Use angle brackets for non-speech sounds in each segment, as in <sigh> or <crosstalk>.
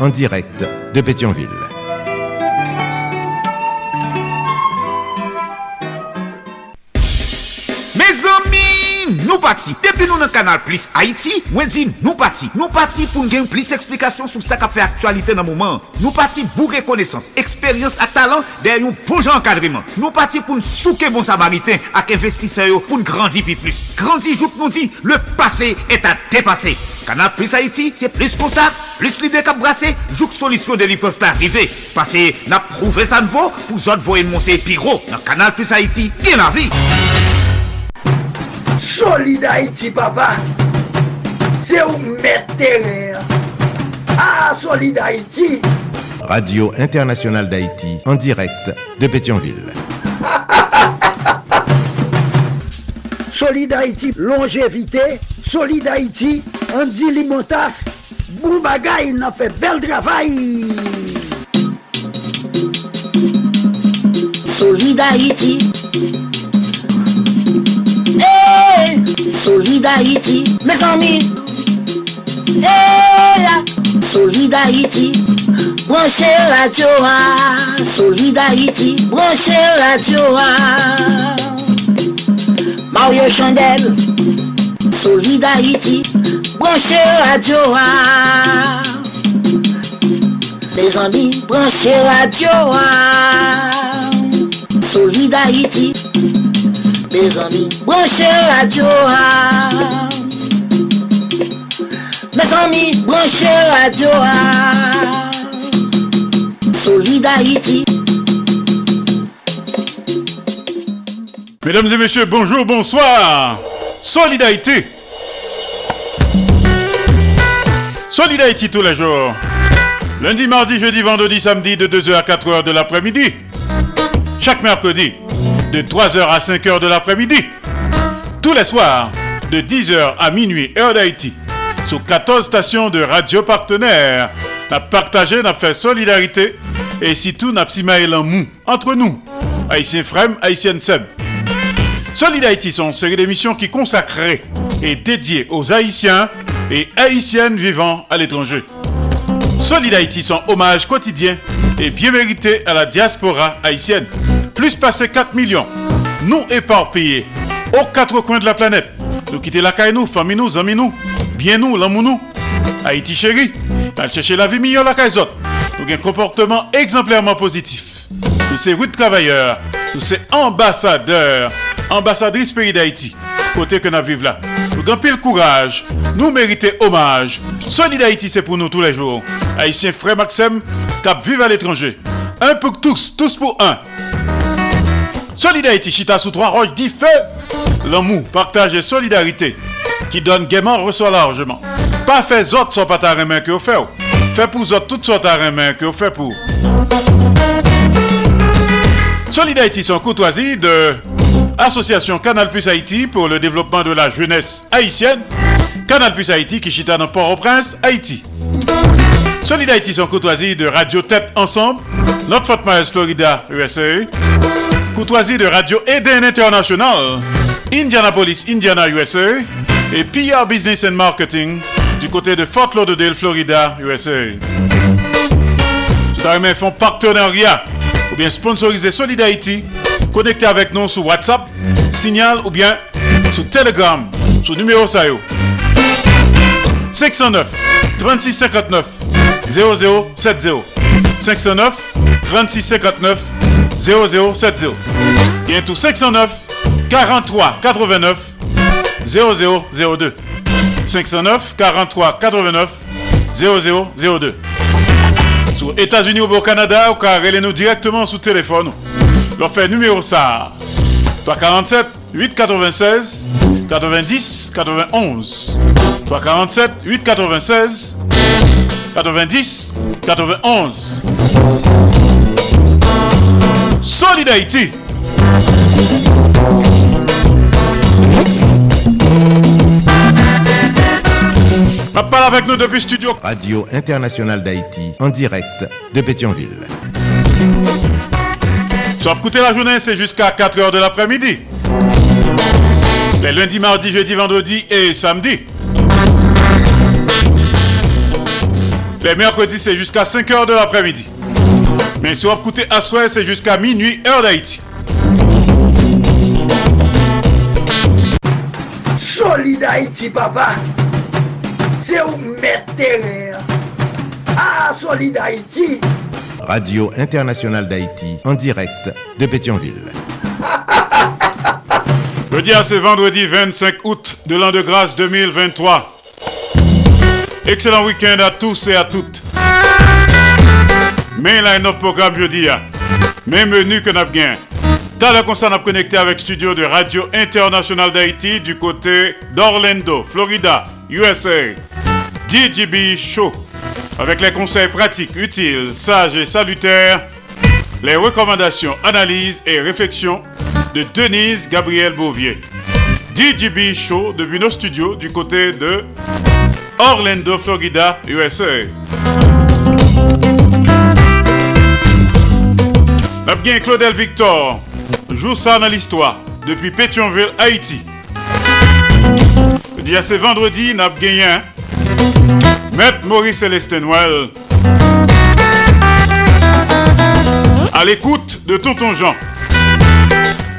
en direct de Pétionville. Mes amis, nous partis. Depuis nous dans le canal Plus Haïti, moi dis nous partis. Nous partis pour gagner plus d'explications sur ce qui fait actualité dans le moment. Nous partis pour reconnaissance, expérience et talent derrière un bon encadrement. Nous partis pour nous souquer bon samaritain avec investisseurs pour nous grandir plus. Grandir, jour nous dit, le passé est à dépasser. Canal Plus Haïti, c'est plus contact, plus l'idée qu'à brasser, joue solution de peuvent arriver. Parce que n'a prouvé ça nouveau pour autres voyer monter piro dans Canal Plus Haïti, bien la vie. Solid Haïti, papa. C'est où mettre Ah, Solid Haïti. Radio Internationale d'Haïti en direct de Pétionville. <laughs> Solid Haïti, longévité. Solid Haïti, Andy Limotas, bou bagay nan fe bel travay. Solida iti. Hey, solida iti. Mes ami. Hey, solida iti. Branche radio a, Solidarity, branche radio a. Mario Chandel, Solidarity. Haïti, branchez radio. ah. Les amis, branchez radio. ah. Solid Haïti, mes amis, branchez radio. Mes amis, branchez radio. ah. Solid Haïti. Mesdames et messieurs, bonjour, bonsoir. Solidarité. Solidarité tous les jours. Lundi, mardi, jeudi, vendredi, samedi de 2h à 4h de l'après-midi. Chaque mercredi de 3h à 5h de l'après-midi. Tous les soirs de 10h à minuit, heure d'Haïti. Sur 14 stations de radio partenaires. N'a partagé, n'a fait solidarité. Et si tout n'a en mou entre nous. Haïtien Frem, Haïtien Seb. Solid Haïti sont une série d'émissions qui consacrées et dédiées aux Haïtiens et Haïtiennes vivant à l'étranger. Solid Haïti sont hommage quotidien et bien mérité à la diaspora haïtienne. Plus passé 4 millions, nous éparpillés aux quatre coins de la planète. Nous quitter la caille nous, famille nous, amis nous, bien nous, l'amour nous. Haïti chéri, allons chercher la vie meilleure la caille. Nous avons un comportement exemplairement positif. Nous sommes huit travailleurs, nous sommes ambassadeurs, ambassadrices pays d'Haïti. Côté que nous vivons là. Pile courage, nous méritons hommage. Solid Haïti, c'est pour nous tous les jours. Haïtien frère Maxime, cap vive à l'étranger. Un pour tous, tous pour un. Solid Haïti, chita sous trois roches, dit feu. L'amour, partage et solidarité. Qui donne gaiement, reçoit largement. Pas fait autres sont pas ta main que vous faites. Fait pour autres toutes sortes ta main que vous faites pour. Solid Haïti, son courtoisie de Association Canal Plus Haïti pour le développement de la jeunesse haïtienne. Canal Plus Haïti qui chita dans Port-au-Prince, Haïti. Solid Haïti, son courtoisie de Radio Tête Ensemble, Notre Fort Myers, Florida, USA. Courtoisie de Radio Eden International, Indianapolis, Indiana, USA. Et PR Business and Marketing du côté de Fort Lauderdale, Florida, USA. Tout partenariat ou bien sponsoriser Solid. Connectez avec nous sur WhatsApp, Signal ou bien sur Telegram, sur numéro SAYO. 509 36 59 0070 509 36 59 0070 Bien tout 509 43 89 0002 509 43 89 0002 Sur États-Unis ou au Canada, ou car nous directement sous téléphone. Leur fait numéro ça 347 896 90 91 347 896 90 91. Solid Haïti. Parle avec nous depuis studio. Radio Internationale d'Haïti, en direct de Pétionville. Soit écouter la journée, c'est jusqu'à 4h de l'après-midi. Les lundis, mardi, jeudi, vendredi et samedi. Les mercredis, c'est jusqu'à 5h de l'après-midi. Mais si vous écoutez à soir, c'est jusqu'à minuit, heure d'Haïti. Solid Haïti, papa. C'est où mettre Ah, Solid Haïti. Radio Internationale d'Haïti, en direct de Pétionville. Jeudi à ce vendredi 25 août de l'an de grâce 2023. Excellent week-end à tous et à toutes. Mais là, notre programme jeudi, même menu que nous bien. Dans le concert, nous connecté avec studio de Radio Internationale d'Haïti du côté d'Orlando, Florida, USA. DJB Show. Avec les conseils pratiques, utiles, sages et salutaires, les recommandations, analyses et réflexions de Denise Gabriel Bouvier. DJB Show depuis nos studios du côté de Orlando, Florida, USA. Bien Claudel Victor joue ça dans l'histoire depuis Pétionville, Haïti. Il y a ce vendredi, gagné Maître Maurice Célestin Noël. À l'écoute de Tonton Jean.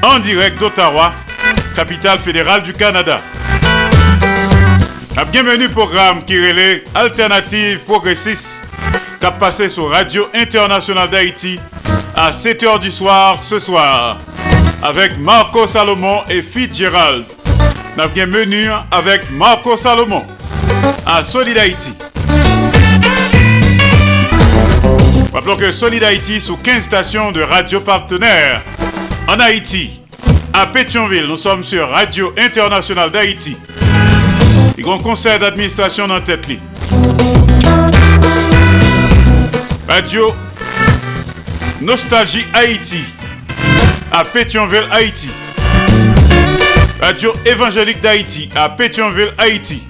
En direct d'Ottawa, capitale fédérale du Canada. Un bienvenu programme qui relève Alternative Progressiste qui a passé sur Radio Internationale d'Haïti à 7h du soir ce soir avec Marco Salomon et Fitzgerald. N'a bienvenue avec Marco Salomon à Solid Haïti. Rappelons que Solid Haïti sous 15 stations de radio partenaires en Haïti. À Pétionville, nous sommes sur Radio Internationale d'Haïti. Il y a un conseil d'administration dans tête Radio Nostalgie Haïti à Pétionville, Haïti. Radio Évangélique d'Haïti à Pétionville, Haïti.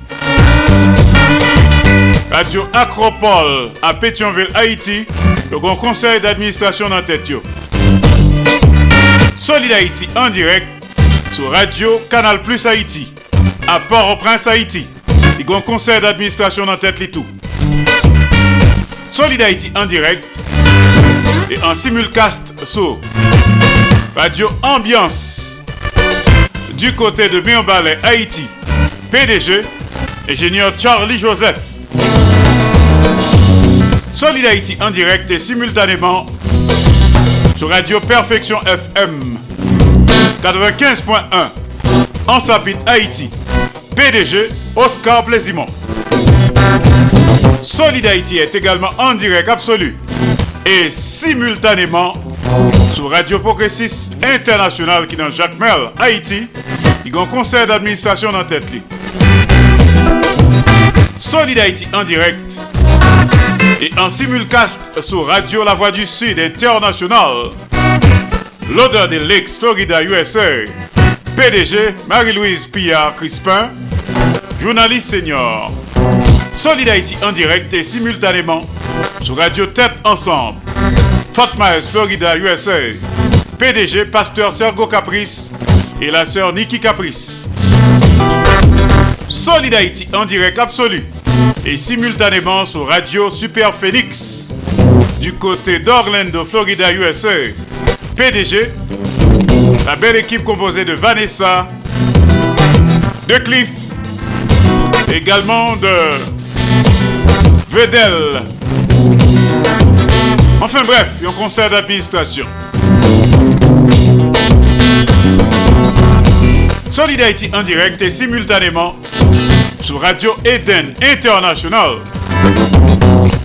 Radio Acropole à Pétionville, Haïti. Le grand conseil d'administration dans tête. Solid Haïti en direct sur Radio Canal Plus Haïti à Port-au-Prince, Haïti. A un conseil d'administration dans tête. Solid Haïti en direct et en simulcast sur Radio Ambiance du côté de Biombalais, Haïti. PDG, ingénieur Charlie Joseph. Solid Haïti en direct et simultanément sur Radio Perfection FM 95.1 en Sapit Haïti. PDG Oscar Plaisimont. Solid Haïti est également en direct absolu et simultanément sur Radio Progressiste International qui dans Jacques Mel, Haïti, il y a un conseil d'administration dans tête. Solid Haïti en direct et en simulcast sur Radio La Voix du Sud International. L'odeur des Lakes, Florida, USA. PDG Marie-Louise Pillard Crispin, journaliste senior. Solid Haïti en direct et simultanément sur Radio Tête Ensemble. Fatma Florida, USA. PDG, pasteur Sergo Caprice et la sœur Nikki Caprice. Solid Haïti en direct absolu et simultanément sur Radio Super Phoenix du côté d'Orlando, Florida, USA. PDG, la belle équipe composée de Vanessa, de Cliff, également de Vedel, Enfin bref, un conseil d'administration. Solid Haïti en direct et simultanément sur Radio Eden International.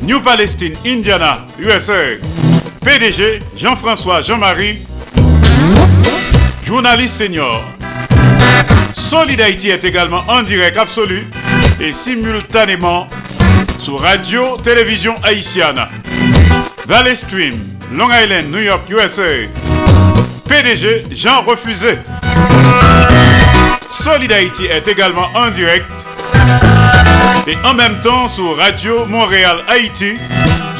New Palestine, Indiana, USA. PDG Jean-François Jean-Marie, journaliste senior. Solid Haïti est également en direct absolu et simultanément sur Radio Télévision Haïtienne. Valley Stream, Long Island, New York, USA. PDG Jean Refusé. Solid Haïti est également en direct et en même temps sur Radio Montréal Haïti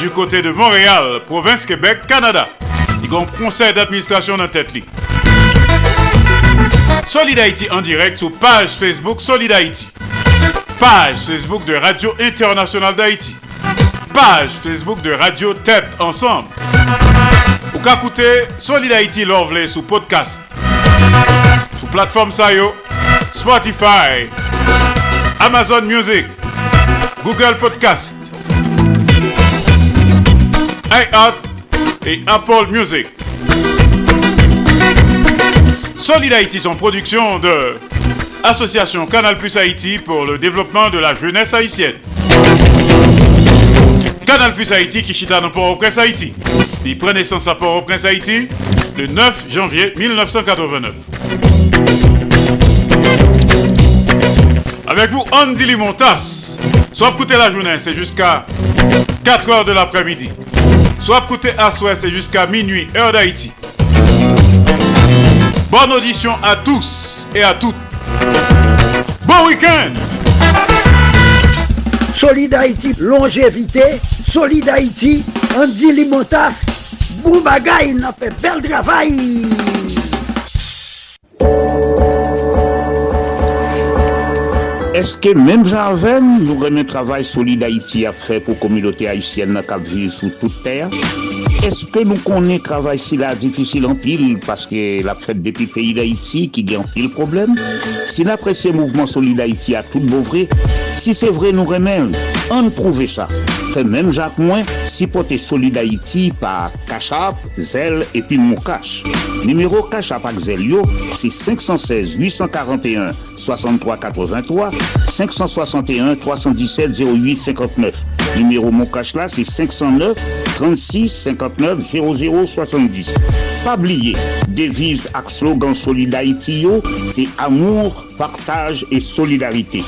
du côté de Montréal, province Québec, Canada. Il y a un conseil d'administration dans tête. Solid Haïti en direct sur page Facebook Solid Haïti. Page Facebook de Radio Internationale d'Haïti. Page Facebook de Radio Tête Ensemble. Ou qu'à Solid Haïti Lovely sous podcast. Sous plateforme Sayo, Spotify, Amazon Music, Google Podcast, iHeart et Apple Music. Solid Haïti sont production de Association Canal Plus Haïti pour le développement de la jeunesse haïtienne. Canal Plus Haïti qui chita dans Port-au-Prince Haïti. Il prend naissance à Port-au-Prince Haïti le 9 janvier 1989. Avec vous, Andy Limontas. Soit coûter la journée, c'est jusqu'à 4 heures de l'après-midi. Soit coûter à c'est jusqu'à minuit, heure d'Haïti. Bonne audition à tous et à toutes. Bon week-end! Solid Haïti, longévité. Solid Haïti, Andy Limotas. Boubagaï, n'a fait bel travail. Eske menm janven nou remen travay solide Haiti a fe pou komilote Haitienne na kap vive sou tout ter? Eske nou konen travay si la difisil an pil paske la fet depi peyi d'Haïti ki gen pil problem? Si la presye mouvment solide Haiti a tout bouvre, si se vre nou remen, an prouve sa. Fe menm jak mwen, si pote solide Haiti pa Kachap, Zel epi Moukache. Numero Kachap ak Zel yo, se 516 841 6383 561 317 08 59. Numéro mon cash là, c'est 509 36 59 00 70. Pas oublier, devise ak slogan Solid Haïti yo, c'est amour, partage et solidarité.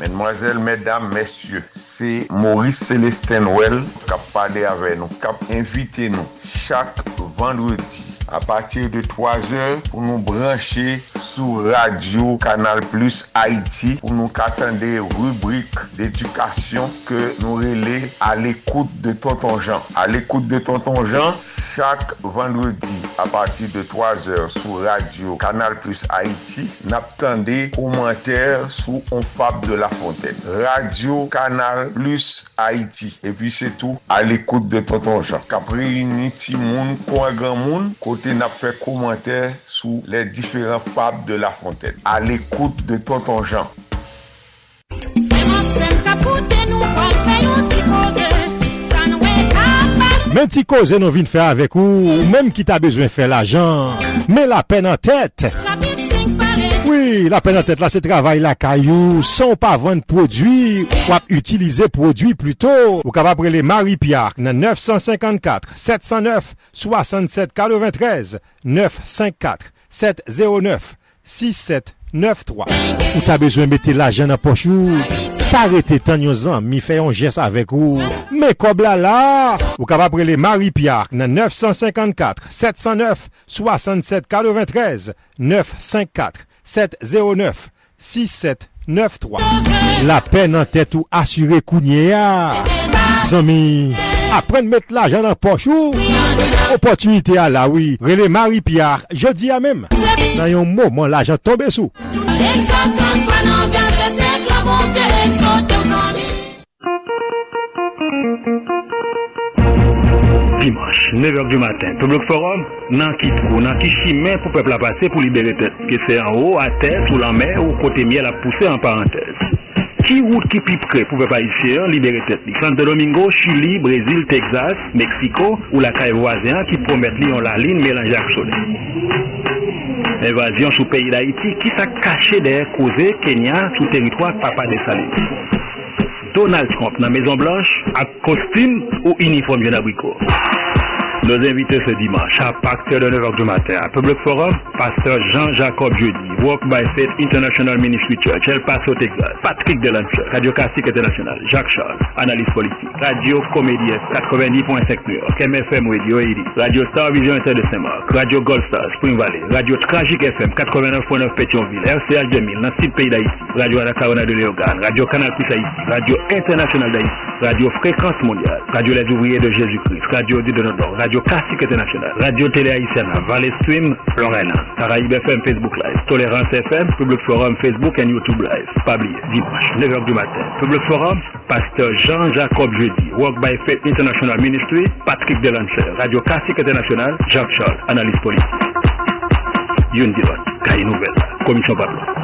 Mesdemoiselles, mesdames, messieurs, c'est Maurice Célestin Well qui a parlé avec nous, qui a invité nous chaque vendredi à partir de 3 heures pour nous brancher sur Radio Canal Plus Haïti pour nous attendre des rubriques d'éducation que nous relais à l'écoute de Tonton Jean. À l'écoute de Tonton Jean, Chak vendredi a pati de 3 or sou radio Kanal Plus Haiti nap tende komenter sou On Fab de la Fontaine. Radio Kanal Plus Haiti. E pi se tou al ekoute de Tonton Jean. Kapre yini ti moun kwa gran moun kote nap fe komenter sou le diferent Fab de la Fontaine. Al ekoute de Tonton Jean. Men ti koze nou vin fè avèk ou, ou mèm ki ta bezwen fè l'ajan, men la pen an tèt. Oui, la pen an tèt la se travay la kayou, son pa vèn prodwi, wap utilize prodwi pluto. Ou kapap prele Marie-Pierre nan 954 709 9-3. Ou ta bezwen mette la jen nan pochou. Parete tan yon zan, mi fè yon jes avèk ou. Me kob la la. Ou kap prele Marie Pierre nan 954-709-6793. 954-709-6793. La pen nan tèt ou asyre kounye ya. Zami. Apren mette la jen an pochou Opotunite a la oui Rele Marie-Pierre Je di a mem Nan yon mouman la jen tombe sou Dimanche, 9h du matin, Public Forum, nan ki trou, nan ki chimè pou pepl la pase pou libere tèt. Ke se an ou, a tèt, ou la mè, ou kote miel a pousse en parantèse. Ki wout ki pi pre pou pepl a isye libere tèt li? Santo Domingo, Chili, Brésil, Texas, Meksiko, ou la kaye voisien ki promet li yon la line mélange ak sode. Evasyon sou peyi d'Haïti ki sa kache der Kenya sou teritwa Papa de Saline. Donald Trump nan Maison Blanche ak kostime ou uniforme jen abriko. Nos invités ce dimanche à partir de 9h du matin à Public Forum, Pasteur Jean-Jacob Jeudi, Walk by Faith International Ministry Church, El Paso, Texas, Patrick Delancher, Radio Classique International, Jacques Charles, Analyse Politique, Radio Comédie 90.5 New York, MFM Radio 80, Radio Star Vision Inter de Saint-Marc, Radio Gold Star Spring Valley, Radio Tragique FM 89.9 Pétionville, RCH 2000, dans pays d'Haïti, Radio Anacarona de Léogane, Radio Canal Plus Haïti, Radio International d'Haïti, Radio Fréquence Mondiale, Radio Les Ouvriers de Jésus-Christ, Radio Dieu de Radio Classique International, Radio Télé Haïtienne, Valley Stream, Lorraine, Caraïbe FM, Facebook Live, Tolérance FM, Public Forum, Facebook et YouTube Live. Pas dimanche, 9h du matin. Public Forum, Pasteur Jean-Jacob Jeudi, Walk by Faith International Ministry, Patrick Delancher, Radio Classique International, Jacques Charles, Analyse Politique. Youn Dilot, Nouvelle, Commission Pablo.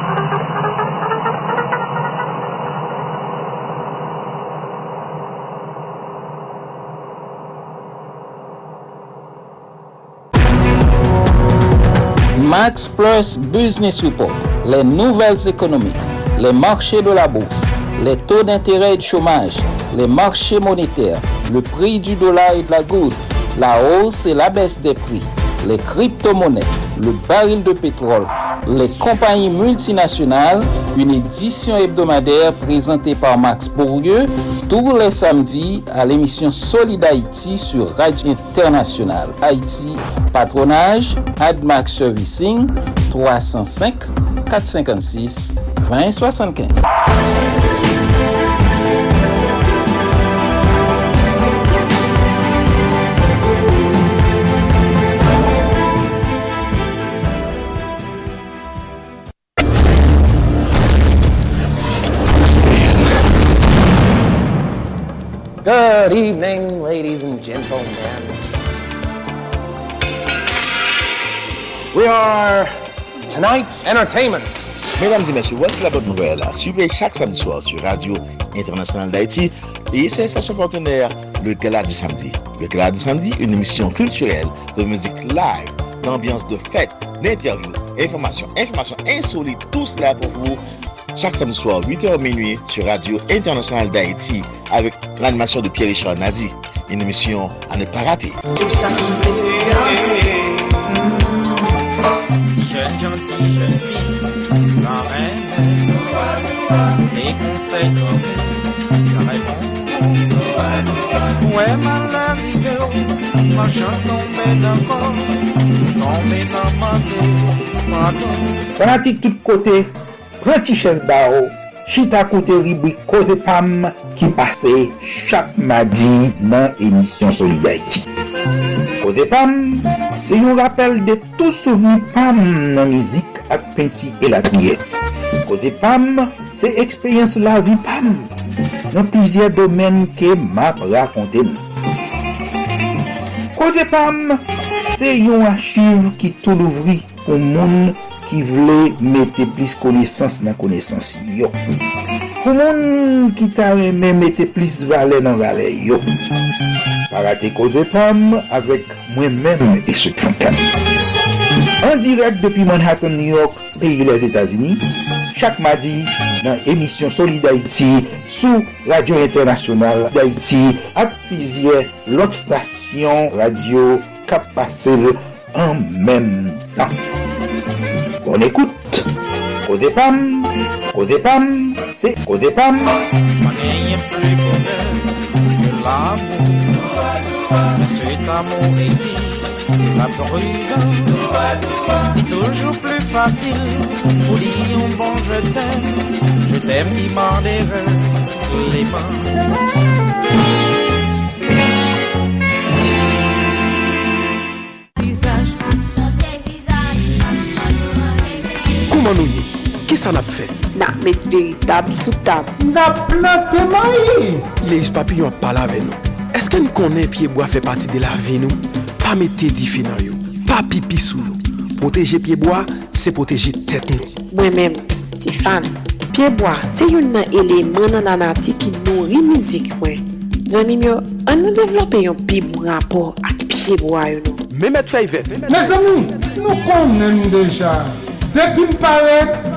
Max Plus Business Report, les nouvelles économiques, les marchés de la bourse, les taux d'intérêt et de chômage, les marchés monétaires, le prix du dollar et de la goutte, la hausse et la baisse des prix, les crypto-monnaies, le baril de pétrole, les compagnies multinationales, une édition hebdomadaire présentée par Max Bourdieu tous les samedis à l'émission Solid Haïti sur Radio Internationale Haïti, patronage AdMax Servicing 305 456 2075. Good evening, ladies and gentlemen. We are tonight's entertainment. Mesdames et messieurs, voici la bonne nouvelle. Suivez chaque samedi soir sur Radio Internationale d'Haïti et ses stations partenaires, le Gala du Samedi. Le Gala du Samedi, une émission culturelle de musique live, d'ambiance de fête, d'interviews, informations, informations insolites, tout cela pour vous chaque samedi soir, 8h minuit, sur Radio Internationale d'Haïti, avec l'animation de Pierre-Richard Nadi. Une émission à ne pas rater. Fanatik tout kote, pranti ches ba ou, chita koute ribwi koze pam ki pase chak madi nan emisyon Solidarity. Koze pam, se yon rappel de tou souveni pam nan mizik ak penti elatriye. Koze pam, se ekspeyens la vi pam nan pizye domen ke map rakonte m. Koze pam, se yon achiv ki tou louvri pou moun ki vle mette plis konesans nan konesans yo. Pou moun ki ta reme mette plis vale nan vale yo. Parate koze pam avek mwen men eswek fankan. An direk depi Manhattan, New York, peyi les Etasini, chak madi nan emisyon Soli d'Haïti sou Radio Internasyonal d'Haïti ak pizye lot stasyon radio kap pase an menm tan. Bon écoute, Koze Pam, Koze Pam, c'est Koze Pam. Cet amour exige la prudence. C'est toujours plus facile pour dire un bon je t'aime. Je t'aime qui m'en les mains. Koman nou ye? Ki sa nap fe? Nap met veritab sou tab. Nap plante mayi. Le yus papi yon pala ve nou. Eske n konen piyeboa fe pati de la ve nou? Pa mette di finan yo. Pa pipi sou yo. Proteje piyeboa, se proteje tet nou. Mwen men, ti fan. Piyeboa, se yon nan eleman nan anati ki nou rimizik mwen. Zanim yo, an nou devlope yon pi bon rapor ak piyeboa yo nou. Memet fay vet. Me zanmi, nou konen deja. Depi m pale,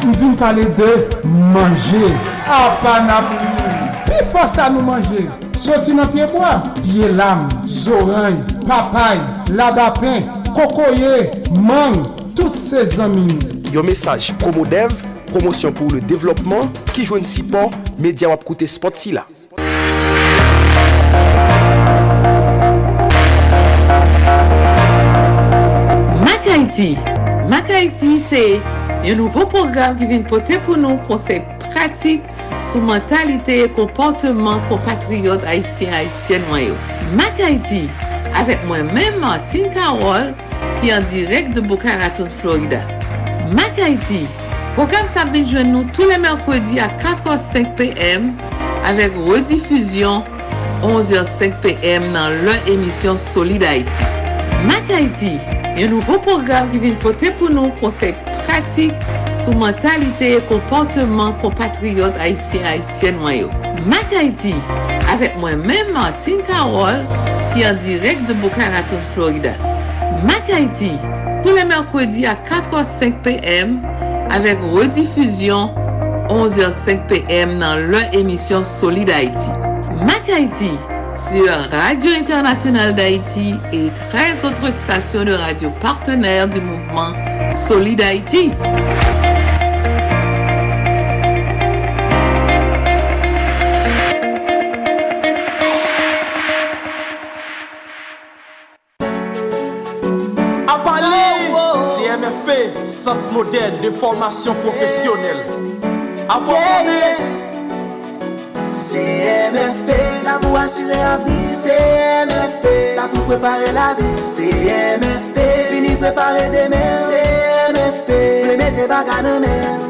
m vin pale de manje. A panabli. Pi fosa nou manje. Soti nan piye mwa. Piye lam, zoranj, papay, labapen, kokoye, mang, tout se zamin. Yo mesaj Promodev, promosyon pou le devlopman, ki jwen si pon, media wap koute spot si la. Mac Haiti Mak Haiti se yon nouvo program ki vin pote pou nou konsep pratik sou mentalite e komporteman kompatriot Haitien Haitien wanyo. Mak Haiti, avek mwen men Martin Karol ki an direk de Boca Raton, Florida. Mak Haiti, program sa vin jwen nou tou le merkwedi a 4h05 pm avek redifuzyon 11h05 pm nan lor emisyon Solid Haiti. Mak Haiti, Yon nouvo program ki vin pote pou nou konsek pratik sou mentalite e komporteman kompatriot Haitien-Haitien mwayo. Mak Haiti, avek mwen men Martin Karol, ki an direk de Bokanaton, Florida. Mak Haiti, pou le merkwedi a 4h05 pm, avek redifuzyon 11h05 pm nan lè emisyon Solid Haiti. Mak Haiti, sur Radio Internationale d'Haïti et 13 autres stations de radio partenaires du mouvement Solid Haïti. À Paris, CMFP, Centre moderne de formation professionnelle. À CMFP La pou asyre avni CMFP La pou prepare la vi CMFP Vini prepare demen CMFP Preme te baga nan men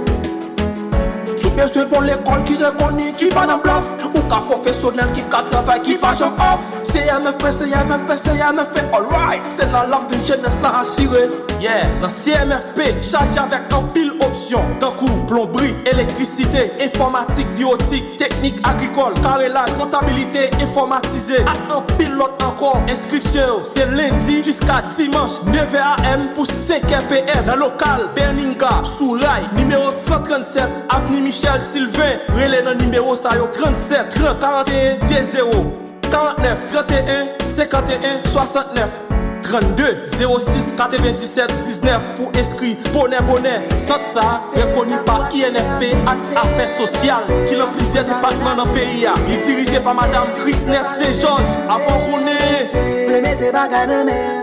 Soupè se pon l'ekol ki rekoni ki pa nan blaf Ou ka profesyonel ki ka travay ki pa jom off. CMFP, CMFP, CMFP, alright Se la lak di jenes la asyre Yeah, nan CMFP, chaje avèk an pil option D'un coup, plomberie, électricité, informatique, biotique, technique agricole Carrelage, comptabilité, informatisé A un pilote encore, inscription C'est lundi jusqu'à dimanche 9h AM pour 5h PM Dans local, Berninga, sous rail, numéro 137 Avenue Michel Sylvain, relais dans numéro ça yo 37 30 41 D0 49 31 51 69 32 06 97 19 pou eskri Bonen bonen, sot sa Rekoni pa INFP Aks afè sosyal Ki lan plizè depatman nan peyi ya Li dirije pa madame Krisnet Saint-Georges. Avon konen Ple mette baga nan men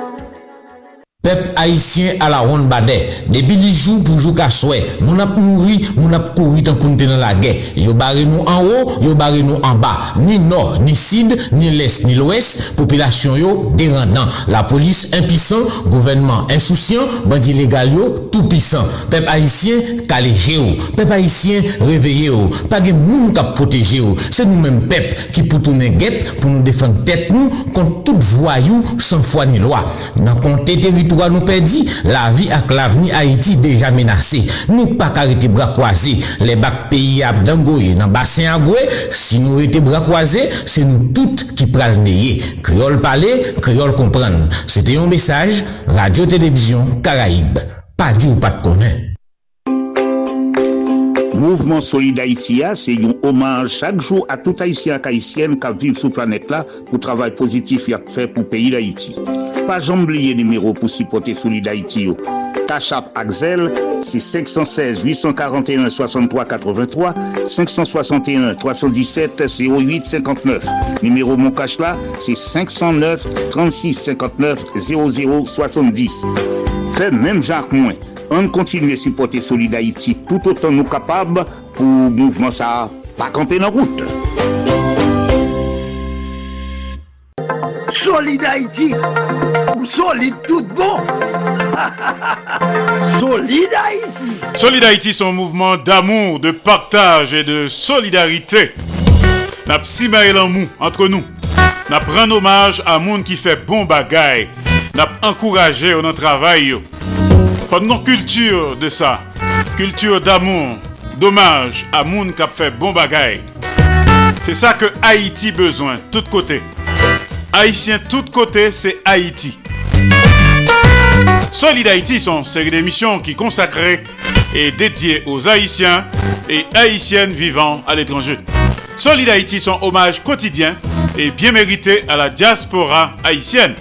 Peuple haïtien à la ronde badet. Depuis les jours pour jouer qu'à souhait. Mon ap mouri, mon ap couru tant qu'on dans la guerre. Yo barré nous en haut, yo barré nous en bas. Ni nord, ni sud, ni l'est, ni l'ouest. Population yo dérendant. La police impuissant, gouvernement insouciant, bandit légal yo tout puissant. Peuple haïtien calégé yo. Peuple haïtien réveillé yo. Pas de moun qui protégé. C'est nous-mêmes peuple qui pour tourner guêpe pour nous défendre tête nous contre tout voyou sans foi ni loi. Dans compter territoire nous perdit, la vie avec l'avenir Haïti déjà menacée. Nous pas arrêter bras croisés. Les bacs pays à Dangoye dans bassin à si nous étions bras croisés, c'est nous toutes qui pral. Créole parler, créole comprendre. C'était un message, Radio-Télévision Caraïbe. Pas dit ou pas de connaître. Mouvement Solid Haïti, c'est un hommage chaque jour à tout Haïtien et Haïtienne qui vivent sur la planète là pour le travail positif qu'il a fait pour le pays d'Haïti. Pas jamais oublier le numéro pour supporter Solid Haïti. yo. Cachap Axel, c'est 516 841 63 83 561 317 08 59. Numéro mon c'est 509 36 59 00 70. Fait même Jacques Moins. an kontinuye supporte Solid Haïti tout otan nou kapab pou mouvman sa pa kampe nan route. Solid Haïti, ou solid tout bon <laughs> Solid Haïti Solid Haïti son mouvment d'amour, de partage et de solidarité. Nap si lan mou entre nou. Nap ran omaj a moun ki fe bon bagay. Nap ankouraje ou nan travay yo. Faut une culture de ça. Culture d'amour, d'hommage à monde qui a fait bon bagay. C'est ça que Haïti besoin, tout côté. Haïtien tout côté, c'est Haïti. Solid Haïti sont une série d'émissions qui consacrées et dédiées aux Haïtiens et Haïtiennes vivant à l'étranger. Solid Haïti, son hommage quotidien et bien mérité à la diaspora haïtienne.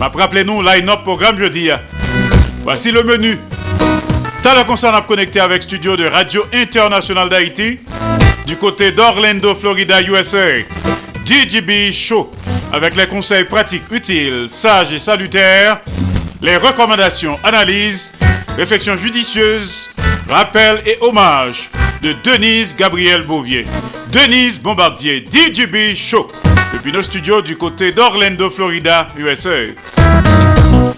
Rappelez-nous, line-up programme jeudi. Voici le menu. T'as le concert à connecter avec studio de Radio Internationale d'Haïti du côté d'Orlando, Florida, USA. DJB Show avec les conseils pratiques, utiles, sages et salutaires, les recommandations, analyses, réflexions judicieuses, rappels et hommages de Denise Gabriel Bouvier. Denise Bombardier, DJB Show, depuis nos studios du côté d'Orlando, Florida, USA.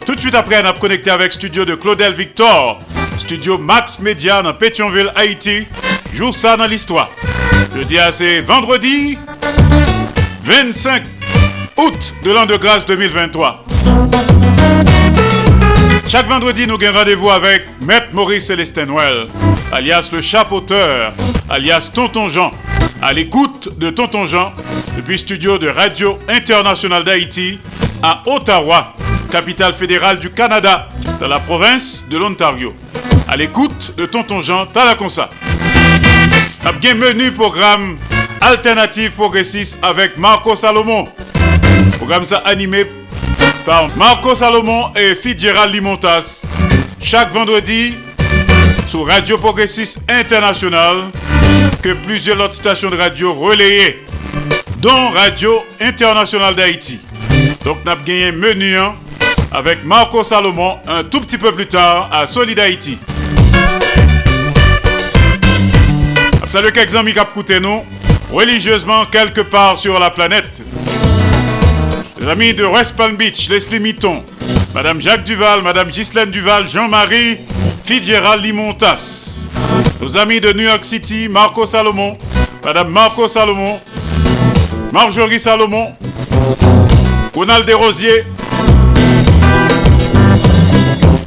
Tout de suite après, on a connecté avec studio de Claudel Victor, studio Max Media dans Pétionville, Haïti. Joue ça dans l'histoire. Je dis à c'est vendredi 25 août de l'an de grâce 2023. Chaque vendredi, nous avons rendez-vous avec Maître Maurice Célestin Noël, alias le chapeauteur, alias Tonton Jean, à l'écoute de Tonton Jean depuis studio de Radio Internationale d'Haïti à Ottawa, capitale fédérale du Canada, dans la province de l'Ontario. À l'écoute de Tonton Jean Talaconsa. Un bien menu programme alternatif progressiste avec Marco Salomon. Programme ça animé par Marco Salomon et Fitzgerald Limontas. Chaque vendredi sur Radio Progressiste International que plusieurs autres stations de radio relayées, dont Radio Internationale d'Haïti. Donc, nous avons gagné un menu hein, avec Marco Salomon un tout petit peu plus tard à Solid Haïti. Salut quelques amis qui nous religieusement quelque part sur la planète. Les amis de West Palm Beach, Leslie Mitton, Madame Jacques Duval, Madame Ghislaine Duval, Jean-Marie Fitzgerald Limontas. Nos amis de New York City, Marco Salomon, Madame Marco Salomon, Marjorie Salomon, Ronald Desrosiers.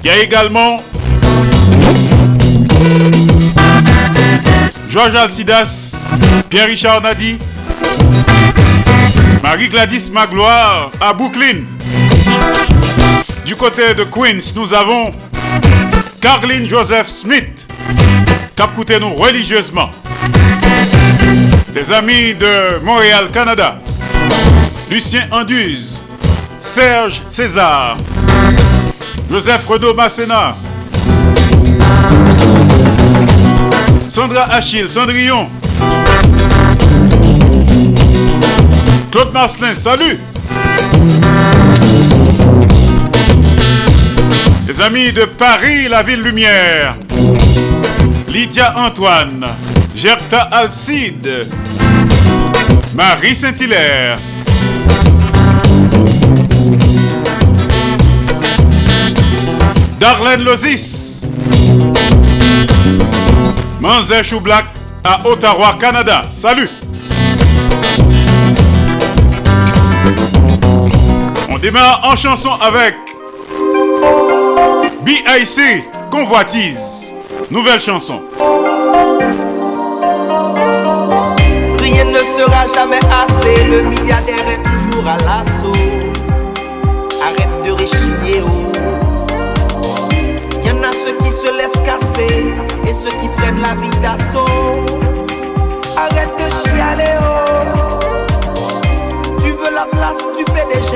Il y a également Georges Alcidas, Pierre-Richard Nadi, Marie-Gladys Magloire à Brooklyn. Du côté de Queens, nous avons Carline Joseph Smith, cap nous religieusement. Des amis de Montréal, Canada, Lucien Anduze, Serge César, Joseph Renaud Masséna, Sandra Achille, Cendrillon. Claude Marcelin, salut. Les amis de Paris, la ville lumière. Lydia Antoine, Gerta Alcide, Marie Saint-Hilaire. Darlene Lozis. Manzé Choublac à Ottawa, Canada. Salut! On démarre en chanson avec BIC Convoitise. Nouvelle chanson. Rien ne sera jamais assez, le milliardaire est toujours à l'assaut. Ceux qui prennent la vie d'assaut. Arrête de chialer, oh. Tu veux la place du PDG,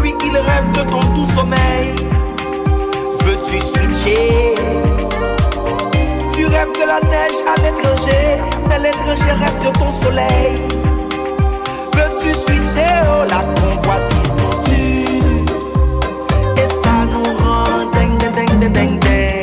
lui il rêve de ton doux sommeil. Veux-tu switcher? Tu rêves de la neige à l'étranger, mais l'étranger rêve de ton soleil. Veux-tu switcher? Oh, la convoitise nous tue. Et ça nous rend ding ding ding ding ding.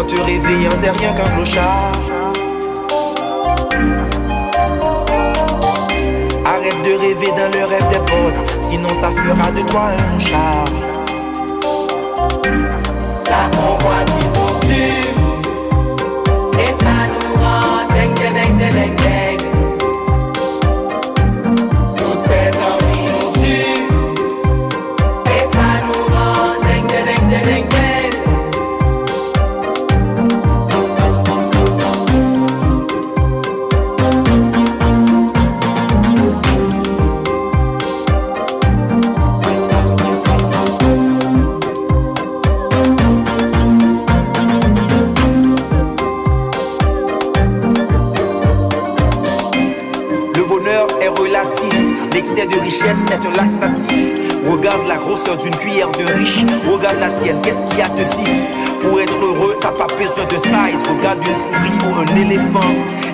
Autres, en te réveillant t'es rien qu'un clochard. Arrête de rêver dans le rêve des potes, sinon ça fera de toi un mouchard. La convoitise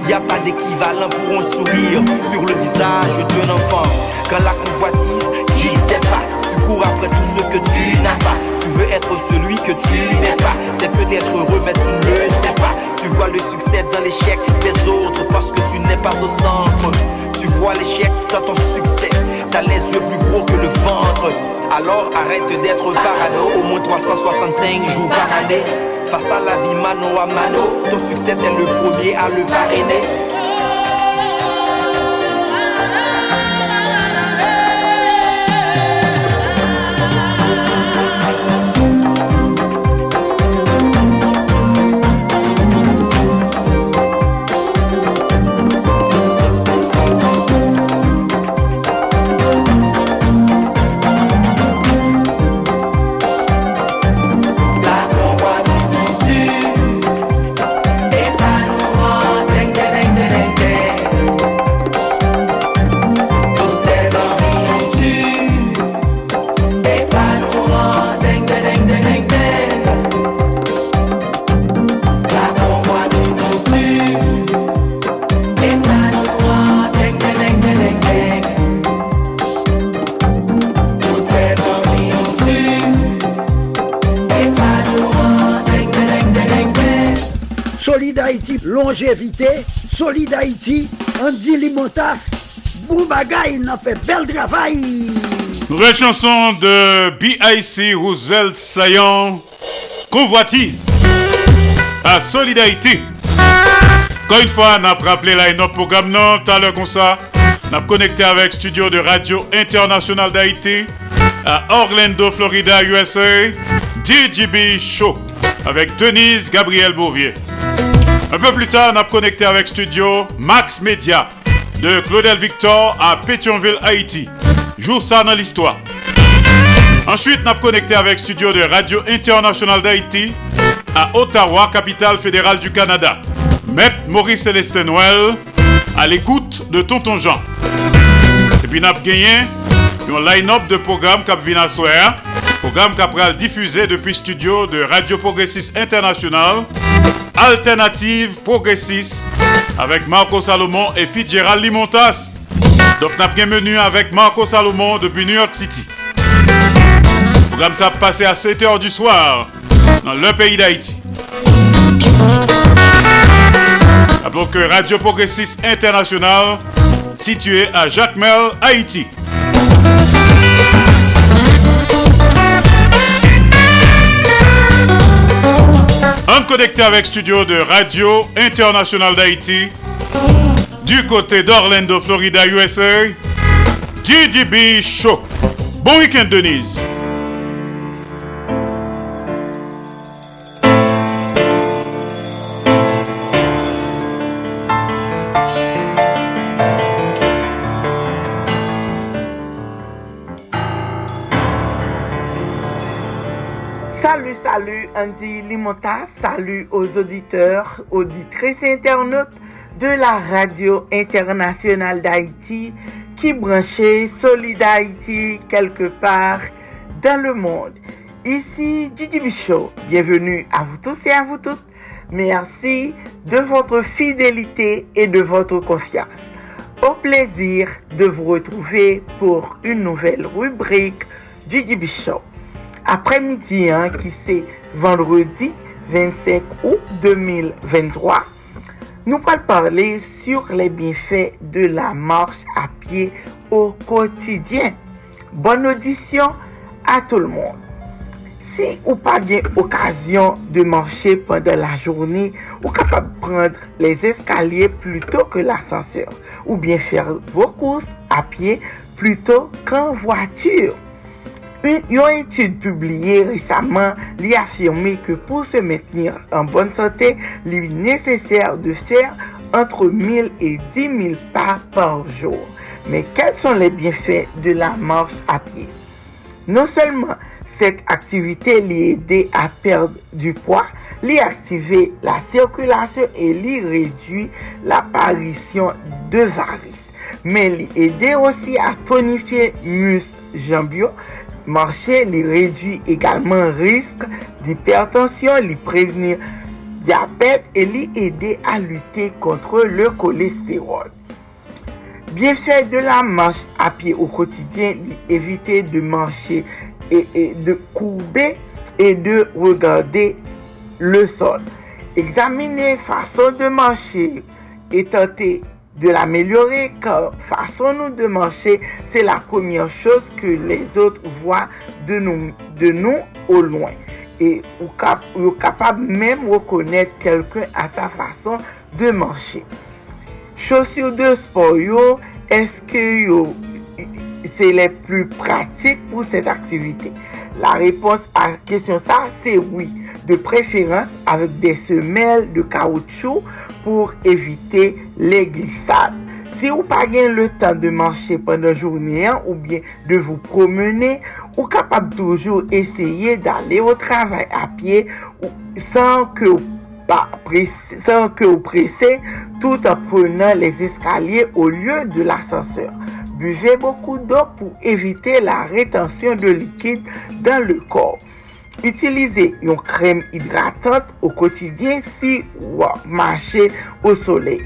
Y a pas d'équivalent pour un sourire sur le visage d'un enfant. Quand la convoitise quitte pas, tu cours après tout ce que tu n'as pas. Tu veux être celui que tu n'es pas. T'es peut-être heureux, mais tu ne le sais pas. Tu vois le succès dans l'échec des autres parce que tu n'es pas au centre. Tu vois l'échec dans ton succès. T'as les yeux plus gros que le ventre. Alors arrête d'être parano. Au moins 365 jours par année. Face à la vie mano à mano. Ton succès est le premier à le parrainer. Longévité. Solid Haïti, Andy Limotas. Boubagaï, n'a fait bel travail. Nouvelle chanson de B.I.C. Roosevelt Saillant, Convoitise, à Solidarité. Encore une fois, on a rappelé là notre programme non, tout à l'heure comme ça. On a connecté avec studio de Radio International d'Haïti à Orlando, Florida, USA. DJB Show avec Denise Gabriel Bouvier. Un peu plus tard, on a connecté avec studio Max Media de Claudel Victor à Pétionville, Haïti. Jour ça dans l'histoire. Ensuite, on a connecté avec studio de Radio International d'Haïti à Ottawa, capitale fédérale du Canada. Maître Maurice Célestin Noël à l'écoute de Tonton Jean. Et puis, on a gagné un line-up de programmes Cap Vina Soir. Programme Capral diffusé depuis studio de Radio Progressiste International, Alternative Progressiste, avec Marco Salomon et Fitzgerald Limontas. Donc, on a bien menu avec Marco Salomon depuis New York City. Programme ça passé à 7h du soir dans le pays d'Haïti. Rappelons que Radio Progressiste International, situé à Jacmel, Haïti. En connecté avec studio de Radio International d'Haïti, du côté d'Orlando, Florida, USA, DJB Show. Bon week-end, Denise. Andy salut aux auditeurs, auditrices et internautes de la radio internationale d'Haïti qui branchait Solid Haïti quelque part dans le monde. Ici Didi Bichot, bienvenue à vous tous et à vous toutes. Merci de votre fidélité et de votre confiance. Au plaisir de vous retrouver pour une nouvelle rubrique Didi Bichot après-midi, hein, qui c'est vendredi 25 août 2023, nous allons parler sur les bienfaits de la marche à pied au quotidien. Bonne audition à tout le monde. Si ou pas bien occasion de marcher pendant la journée, ou capable de prendre les escaliers plutôt que l'ascenseur, ou bien faire vos courses à pied plutôt qu'en voiture. Une étude publiée récemment lui affirmé que pour se maintenir en bonne santé, il est nécessaire de faire entre 1000 et 10 000 pas par jour. Mais quels sont les bienfaits de la marche à pied? Non seulement cette activité lui aide à perdre du poids, lui activer la circulation et lui réduit l'apparition de varices. men li ede osi a tonifiye mus jambyo, manche li redwi egalman risk di hipertensyon, li prevenir diabet, e li ede a lute kontre le kolesterol. Bienfait de la manche a piye ou kotidyen, li evite de manche et de courber et de regarder le sol. Examiner fason de manche et tenter de l'améliorer car fason nou de manche c'est la première chose que les autres voient de nous au loin. Et ou capable même reconnaître quelqu'un à sa fason de manche. Chaussure de sport yo, est-ce que yo c'est les plus pratiques pour cette activité? La réponse à la question ça, c'est oui. De préférence avec des semelles de caoutchouc pour éviter les glissades. Si vous pas le temps de marcher pendant la journée ou bien de vous promener, vous êtes capable toujours essayer d'aller au travail à pied sans que vous pressez tout en prenant les escaliers au lieu de l'ascenseur. Buvez beaucoup d'eau pour éviter la rétention de liquide dans le corps. Itilize yon krem hidratant ou kotidyen si wap mache ou soley.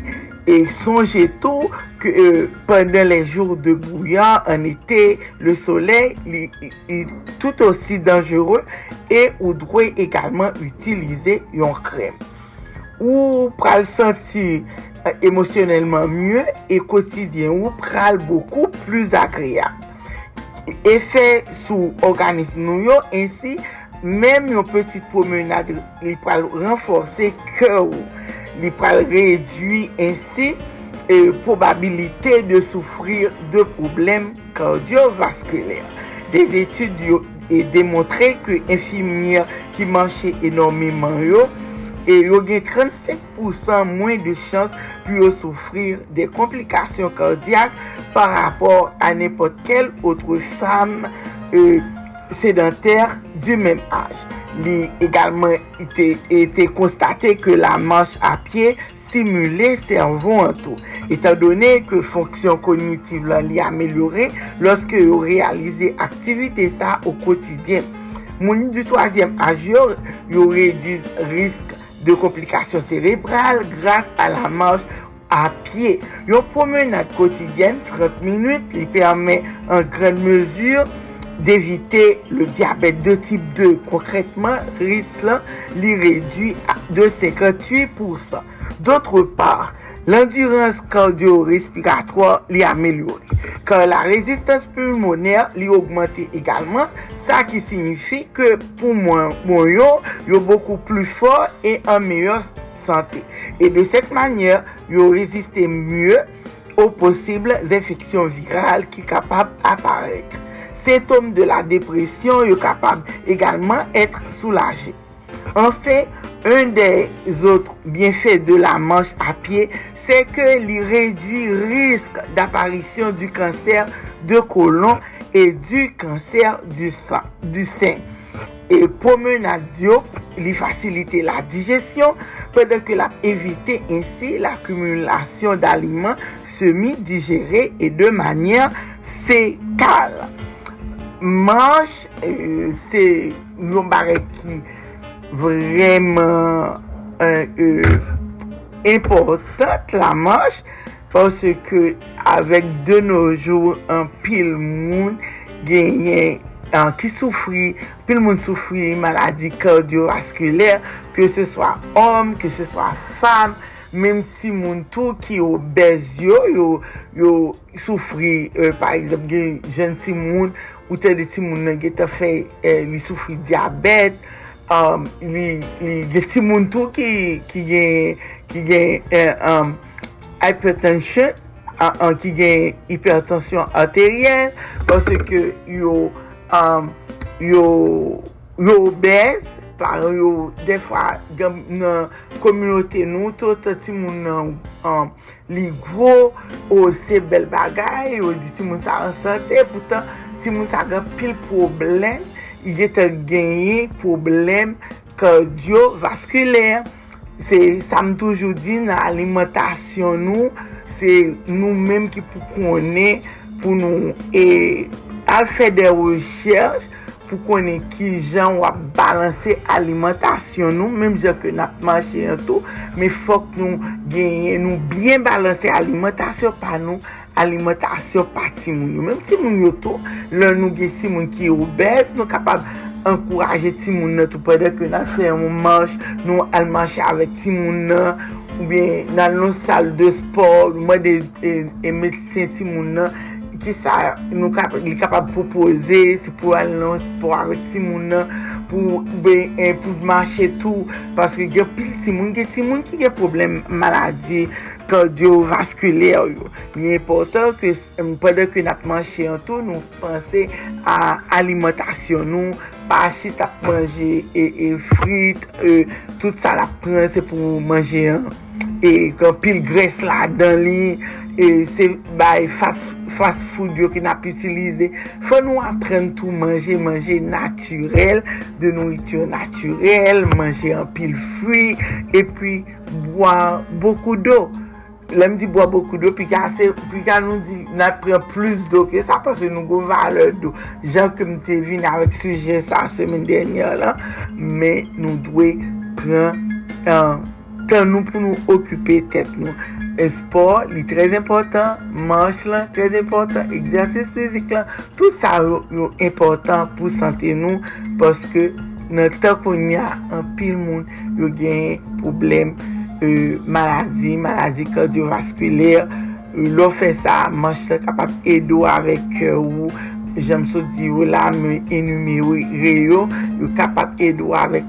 E sonje tou ke euh, penden le jour de bouyan, an ete, le soley li, li, li tout osi dangereux e ou dwe ekalman utilize yon krem. Ou pral senti euh, emosyonelman mye e kotidyen ou pral beaucoup plus akreya. Efe sou organism nou yo ensi mèm yon petit promenade li pral renforse kè ou. Li pral redwi ensi probabilite de soufrir de poublem kardiovaskulèr. Des etude yo e demontre ke infimier ki manche enormiman yo e yo gen 35% mwen de chans pou yo soufrir de komplikasyon kardyak par rapport a nepot kel otre fam sedantèr du mèm aj. Li egalman ite konstate ke la manche a pie simule servon an tou. Etan donè ke fonksyon kognitiv lan li amelyore loske yo realize aktivite sa ou kotidyen. Mouni du toasyem aj yo yo rediz risk de komplikasyon cerebral grase a la manche a pie. Yo promenade kotidyen 30 minute li permè an gren mesur d'evite le diabet de type 2. Konkretman, risk lan li redui de 58%. D'autre part, l'endurance cardio-respiratoire li ameliori. Kan la rezistans pulmoner li augmente egalman, sa ki signifi ke pou moun yo, yo beaucoup plus fort et en meilleure santé. Et de cette manière, yo reziste mieux aux possibles infections virales ki kapab aparek. Symptômes de la dépression yo kapab egalman etre soulagé. En fait, un des autres bienfaits de la manche à pied, c'est que li réduit risque d'apparition du cancer de colon et du cancer du sein. Et promenade li facilite la digestion, pendant que la évite ainsi l'accumulation d'aliments semi-digérés et de manière fécale. manche, euh, se yon barek ki vremen euh, euh important la manche, parce ke avek de noujou an pil moun genyen euh, an ki soufri, pil moun soufri maladi kardiovaskuler, ke se swa om, ke se swa fam, menm si moun tou ki yo bez yo, yo, yo soufri, euh, par exemple, gen jen si moun ou te de ti moun nan ge te fe eh, li soufri diabet, um, li, li ge ti moun tou ki, ki gen, ki gen eh, um, hypertension, a, a, ki gen hypertension arteryen, pwase ke yo, um, yo, yo obez, par yo defwa gen nan kominote nou, to te ti moun nan um, li gwo, ou se bel bagay, ou di ti moun sa ansante, poutan, ti moun sa gen pil problem, ide te genye problem kardiovaskuler. Se sa m toujou di nan alimentasyon nou, se nou menm ki pou konen pou nou e al fè de rechèj pou konen ki jan wap balanse alimentasyon nou, menm jan ke nap manche yon tou, me fok nou genye nou bien balanse alimentasyon pa nou alimentasyon pa ti moun yo. Mem ti moun yo tou, lè nou gen ti moun ki obez, nou kapab ankouraje ti moun nan tou pwede ke nan se yon manche, nou al manche avèk ti moun nan, ou bien nan nou sal de sport, mwen de e, e metisyen ti moun nan, ki sa nou kap, kapab propose, se pou al nan sport avèk ti moun nan, pou, ben, pou manche tou, paske gen pil ti moun, gen ti moun ki gen problem maladi, kardiovaskuler yo. Mi important ke mpade ke nap manche an tou, nou panse a alimentasyon nou, pa chit ap manje e, e frit, e, tout sa la pranse pou manje an. E kon pil gres la dan li, e se bay fast, fast food yo ki nap utilize. Fon nou apren tou manje, manje naturel, de nouitur naturel, manje an pil fri, e pi boan boku do. lèm di bo boku do, pi ka, se, pi ka nou di nan pren plus do ke sa, paswe nou go vale do. Jan ke mte vin avèk suje sa semen denye la, men nou dwe pren uh, tan nou pou nou okupè tèt nou. E sport li trez important, manch lan trez important, egzersis fizik lan, tout sa yo, yo important pou sante nou, paske nan tan kon ya an pil moun yo genye problem. euh, maladi, maladi kardiovaskuler, lò fè sa manche lè kapap edo avèk e, ou jèm sou di ou la mè enumè ou reyo, lò kapap edo avèk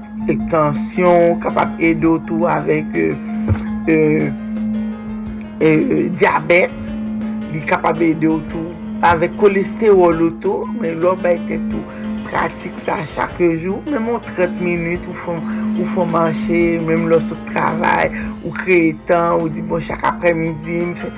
tensyon, kapap edo tou avèk e e, e, e, diabet, li kapap edo tou avèk kolesterol ou tou, men lò bè tè tou. Pratik sa chake jou, mèm ou 30 minute ou fò manche, mèm lò sou travay, ou kreye tan, ou di bon chak apre midi, mèm fè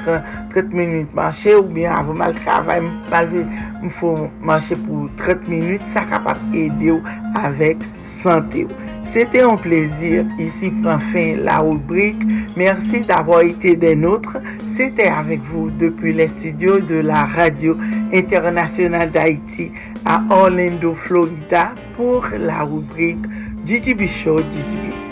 30 minute manche, ou bien avou mal travay, mèm fò manche pou 30 minute, sa kapap ede ou ou. C'était un plaisir ici prend fin la rubrique. Merci d'avoir été des nôtres. C'était avec vous depuis les studios de la radio internationale d'Haïti à Orlando, Florida pour la rubrique GGB Show ou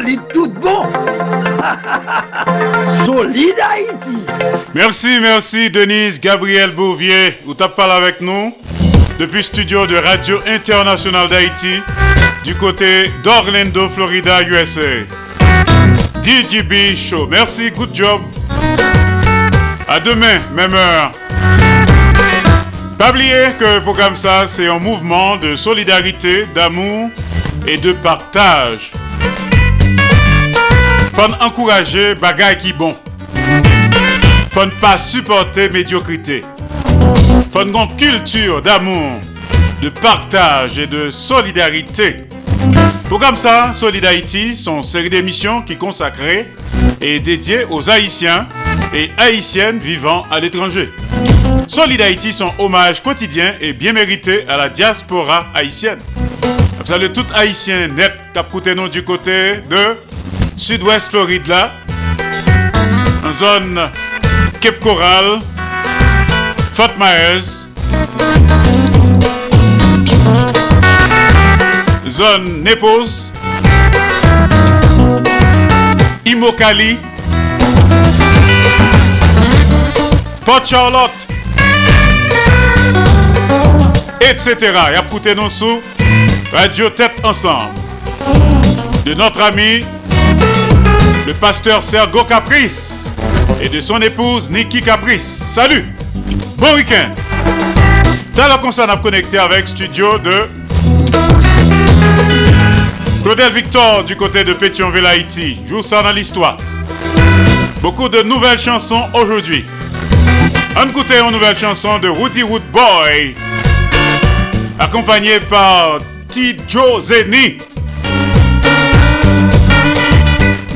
solide tout bon. solide <laughs> Haïti. Merci, merci Denise Gabriel Bouvier, vous t'as parlé avec nous depuis studio de Radio Internationale d'Haïti du côté d'Orlando, Florida, USA. DJB Show. Merci, good job. À demain, même heure. Pas oublier que le programme ça, c'est un mouvement de solidarité, d'amour et de partage. Faut encourager bagay qui bon. Faut pas supporter médiocrité. Faut une culture d'amour, de partage et de solidarité. Programme ça, Solid Haïti, son série d'émissions qui consacrée et dédiée aux Haïtiens et Haïtiennes vivant à l'étranger. Solid Haïti, son hommage quotidien et bien mérité à la diaspora haïtienne. Salut tout haïtien net cap du côté de Sud-Ouest Floride là. En zone Cape Coral, Fort Myers. Zone Nepos. Imokali. Port Charlotte. Etc. Y a nous sous Radio Tête Ensemble de notre ami le pasteur Sergo Caprice et de son épouse Nikki Caprice. Salut, bon week-end. Dans la concert, on a connecté avec studio de Claudel Victor du côté de Pétionville, Haïti. Joue ça dans l'histoire. Beaucoup de nouvelles chansons aujourd'hui. On écoute une nouvelle chanson de Woody Wood Boy, accompagné par T. Zeni.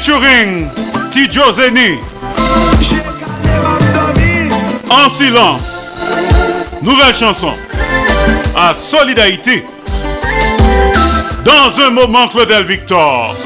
featuring T. Zeni En silence. Nouvelle chanson à Solidarité. Dans un moment, Claudel Victor.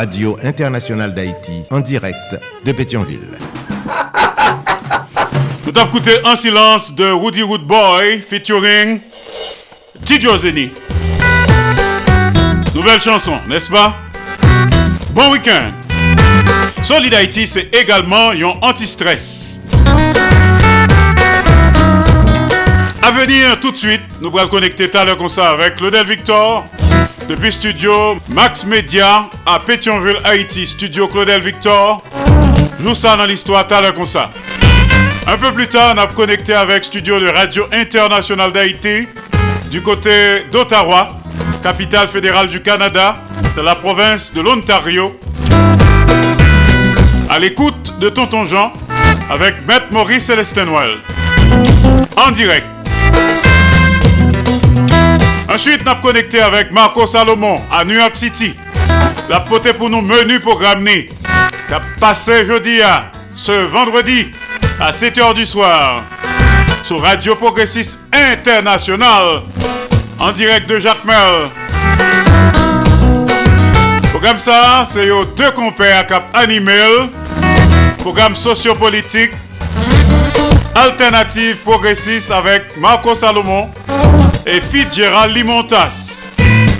Radio Internationale d'Haïti, en direct de Pétionville. <laughs> Nous avons écouté En silence de Woody Wood Boy featuring Tidio Zeni. Nouvelle chanson, n'est-ce pas? Bon week-end. Solid Haïti, c'est également un anti-stress. À venir tout de suite, nous allons connecter tout à l'heure comme ça avec Claudel Victor. Depuis studio Max Media à Pétionville, Haïti. Studio Claudel Victor. Joue ça dans l'histoire à l'heure comme ça. Un peu plus tard, on a connecté avec studio de Radio Internationale d'Haïti du côté d'Ottawa, capitale fédérale du Canada, de la province de l'Ontario. À l'écoute de Tonton Jean avec Maître Maurice Célestin. En direct. Ensuite, nous avons connecté avec Marco Salomon à New York City. La poté pour nous menu programme qui a passé jeudi à ce vendredi à 7h du soir sur Radio Progressiste International en direct de Jacques Merle. Programme ça, c'est aux deux compères qui animé programme sociopolitique alternative progressiste avec Marco Salomon et Fitzgerald Limontas.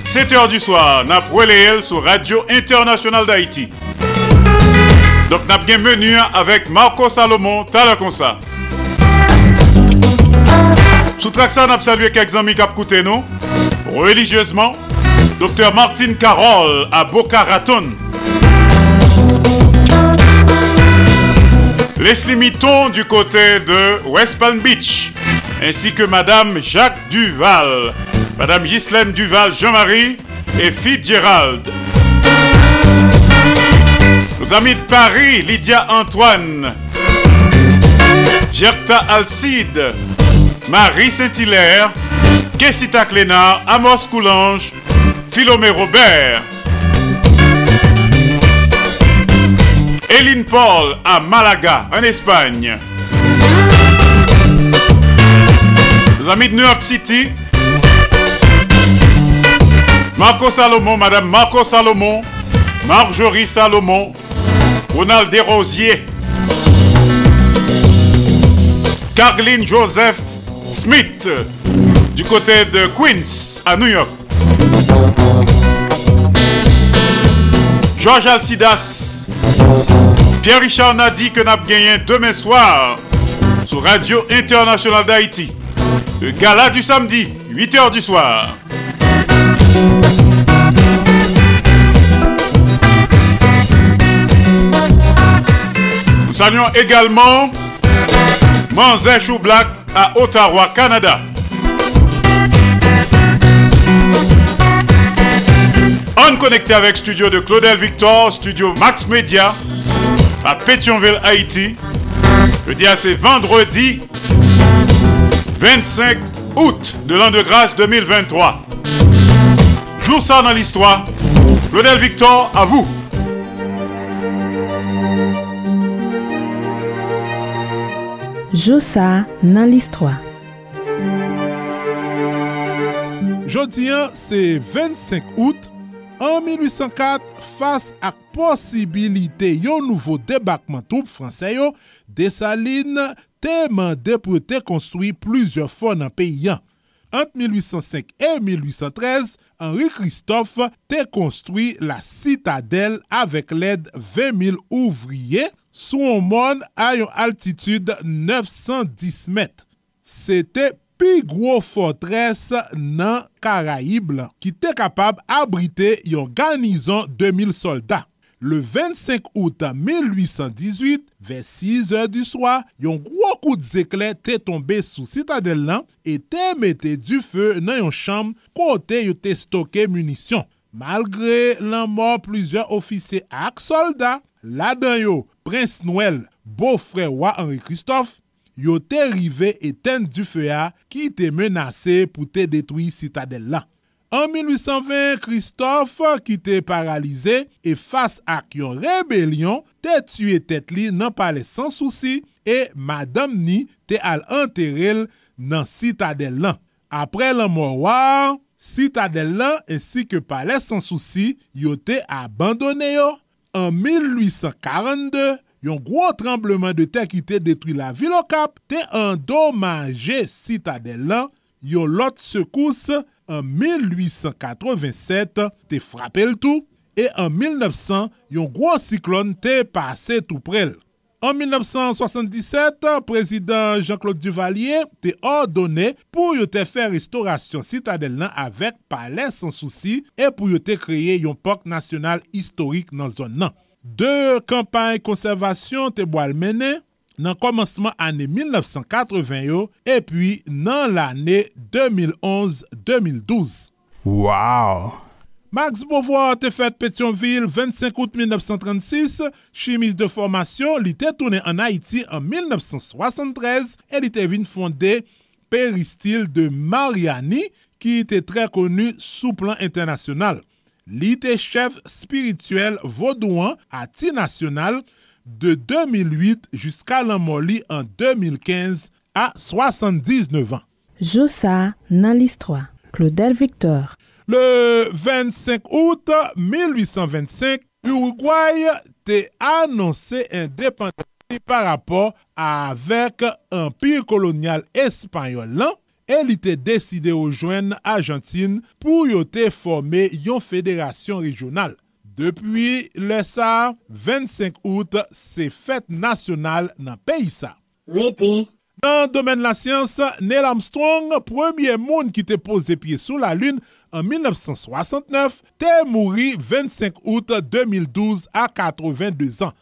7h du soir, n'a relayé sur Radio Internationale d'Haïti. Donc n'a menu avec Marco Salomon, t'as comme ça. Sous Traxa, n'a salué quelques amis qui ont nous religieusement. Docteur Martine Carole à Boca Raton. Leslie Mitton du côté de West Palm Beach, ainsi que Madame Jacques Duval, Madame Ghislaine Duval Jean-Marie et Fitzgerald. Nos amis de Paris, Lydia Antoine, Gerta Alcide, Marie Saint-Hilaire, Kessita Clénard, Amos Coulange, Philomé Robert. Eline Paul à Malaga, en Espagne. Nos amis de New York City. Marco Salomon, Madame Marco Salomon, Marjorie Salomon, Ronald Desrosiers, Carline Joseph Smith, du côté de Queens, à New York. Georges Alcidas, Pierre-Richard n'a dit que n'a gagné demain soir sur Radio Internationale d'Haïti. Le gala du samedi, 8h du soir. Nous saluons également Manzé Black à Ottawa, Canada. On connecté avec studio de Claudel Victor, studio Max Media à Pétionville, Haïti. À c'est vendredi 25 août de l'an de grâce 2023. Jour ça dans l'histoire. Claudel Victor, à vous. Josa dans l'histoire. Jeudi, c'est 25 août. En 1804, face à possibilité yon nouveau débarquement troupe français yo, Dessalines te mandé pour te plusieurs fois dans le pays. Entre 1805 et 1813, Henri Christophe te construit la citadelle avec l'aide 20 000 ouvriers sous un monde à une altitude 910 mètres. C'était pi gros fortresse nan Caraïbes qui était capable d'abriter une garnison de 2000 soldats. Le 25 août 1818, vers 6 heures du soir, un gros coup d'éclair était tombé sous citadelle là et te mette du feu dans une chambre côté yo te stocké munitions. Malgré la mort plusieurs officiers et soldats, là-dedans Prince Noël, beau-frère roi Henri Christophe, yo te rive éteindre du feu qui était menacé pour te détruire citadelle là. En 1820, Christophe qui était paralysé et face à une rébellion, te tué tête li nan palais sans souci et Madame Ni te al enterré dans citadelle là. Après la mort, citadelle là ainsi que palais sans souci, yo te abandonné yo. En 1842, un gros tremblement de terre qui te détruit la ville au Cap, te endommagé citadelle là. Yon lot secousse en 1887 te frappé le tout et en 1900 yon gros cyclone te passé tout près. En 1977, président Jean-Claude Duvalier te ordonné pour yo te faire restauration citadelle nan avec palais sans souci et pour yo te créer un parc national historique dans zone nan. Deux campagnes conservation te boal mené nan komanseman ane 1980 yo, epi nan l'ane 2011-2012. Waw! Max Beauvoir te fèt Pétionville 25 out 1936, chimis de formasyon li te toune an Haiti an 1973, e li te vin fonde Peristil de Mariani ki te tre konu sou plan internasyonal. Li te chef spirituel vodouan ati nasyonal, de 2008 jiska lan moli an 2015 a 79 an. Joussa nan listwa. Claudel Victor. Le 25 août 1825, Uruguay te annonse independensi par rapport avek empire kolonial espanyol lan, e li te deside ou jwen Argentine pou yo te forme yon federasyon rejonal. Depi le sa, 25 août se fèt nasyonal nan peyi sa. Rete. Nan domen la siyans, Neil Armstrong, premye moun ki te pose piye sou la lun en 1969, te mouri 25 out 2012 a 82 an.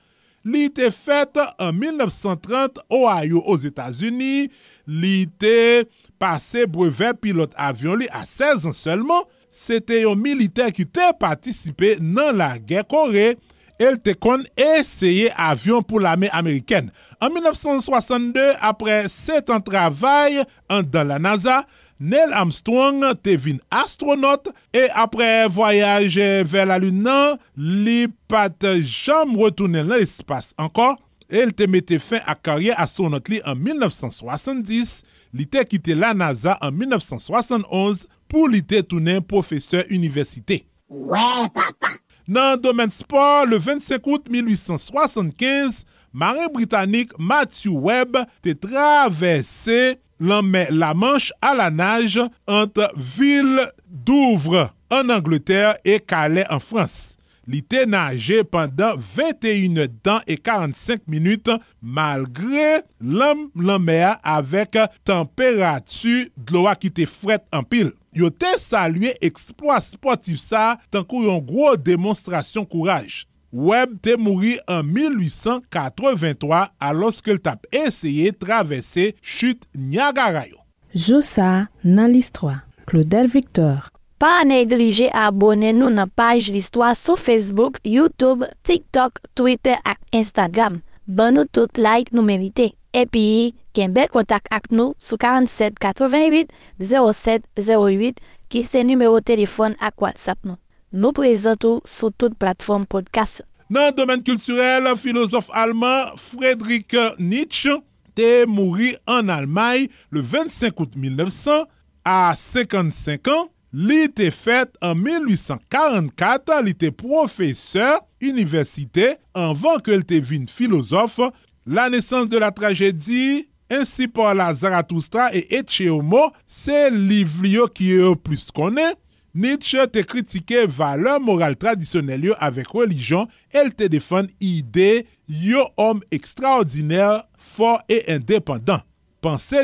Li te fet en 1930 Ohio os Etats-Unis, li te pase brevet pilot avyon li a 16 an selman, se te yon militer ki te patisipe nan la gen Kore, el te kon eseye avyon pou l'ame Ameriken. An 1962, apre 7 an travay an dan la NASA, Neil Armstrong te vin astronot e apre voyaj ver la lunan, li pat jam retounen nan espas ankon, El te mette fin a karye astronot li an 1970, li te kite la NASA an 1971 pou li te tounen profeseur universite. Ouè, ouais, papa! Nan domen sport, le 25 out 1875, marin britanik Matthew Webb te travesse lanme la manche a la nage ant vil Douvre en Angleterre e Calais en France. li te nage pandan 21 dan e 45 minute malgre lam lamea avek temperatu gloa ki te fret an pil. Yo te salye eksploit sportif sa tankou yon gro demonstrasyon kouraj. Webb te mouri an 1883 aloske l tap eseye travesse chute Niagara yo. Joussa nan list 3. Claudel Victor Pa neglije abone nou nan paj listwa sou Facebook, YouTube, TikTok, Twitter ak Instagram. Ban nou tout like nou merite. Epi, ken bel kontak ak nou sou 4788 08 ki se numero telefon ak WhatsApp nou. Nou prezentou sou tout platform podcast. Nan domen kulturel, filozof alman Friedrich Nietzsche te mouri an Almay le 25 out 1900 a 55 an. Li te fet en 1844, li te profeseur universite anvan ke li. La nesans de la tragedi, ensi por la Zarathustra e Etche Homo, se liv li yo ki yo plus konen. Nietzsche te kritike valeur moral tradisyonel yo avek relijon, el te defan ide yo om ekstraordiner, for e independant.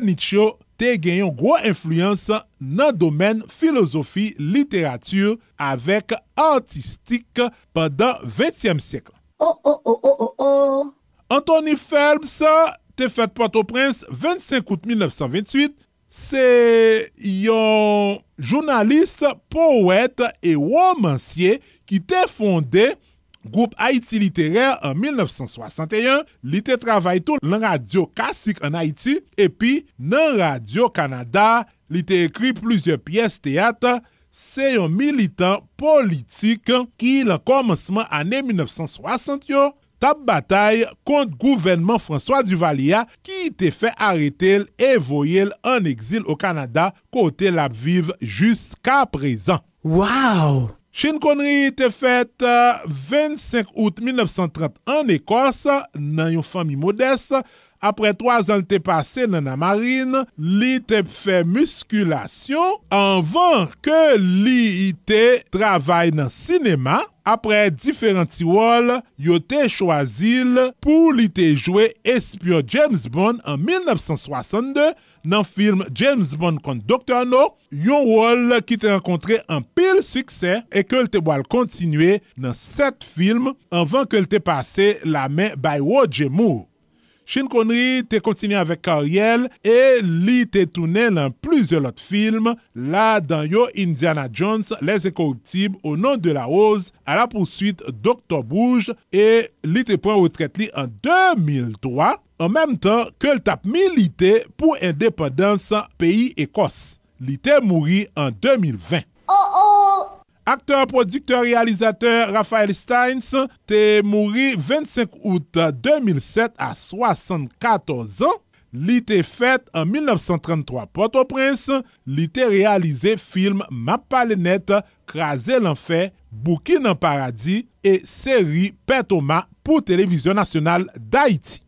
Nietzsche te genyon gwo influyans nan domen filosofi, literatur, avek artistik pandan 20e sek. Oh, oh, oh, oh, oh, oh! Anthony Phelps te fet Port-au-Prince 25 out 1928. Se yon jounalist, poète et romancier ki te fonde Groupe Haïti Littéraire en 1961, li te travay tou nan radio klasik an Haïti epi nan Radio Kanada li te ekri plizye piyes teat se yon militant politik ki lan komanseman ane 1960 yo tap batay kont gouvenman François Duvalier ki te fe aretel e voyel an exil o Kanada kote lap vive jiska prezan. Waw! Chen Konri te fet 25 out 1930 an Ekos nan yon fami modes. Apre 3 an te pase nan a marine, li te fe muskulasyon anvan ke li te travay nan sinema. Apre diferenti wol, yo te chwazil pou li te jwe espio James Bond an 1962 nan film James Bond kont Dr. No. Yon wol ki te renkontre an pil suksè e ke l te boal kontinue nan set film anvan ke l te pase la men bay Roger Moore. Sean Connery te kontinye avèk karyel e li te toune lan plizye lot film la dan yo Indiana Jones, Les Incorruptibles, Au nom de la rose, A la poursuite Dr. Bouge e li te pren retret li an 2003 an menm tan ke l tap milite pou independans peyi Ekos. Li te mouri an 2020. Akteur, produkteur, realizateur Raphael Steins te mouri 25 out 2007 a 74 an. Li te fet en 1933 Port-au-Prince. Li te realize film Mapalenet, Krasé l'Enfer, Bouki nan Paradis e seri Petoma pou Televizyon Nasyonal d'Haïti.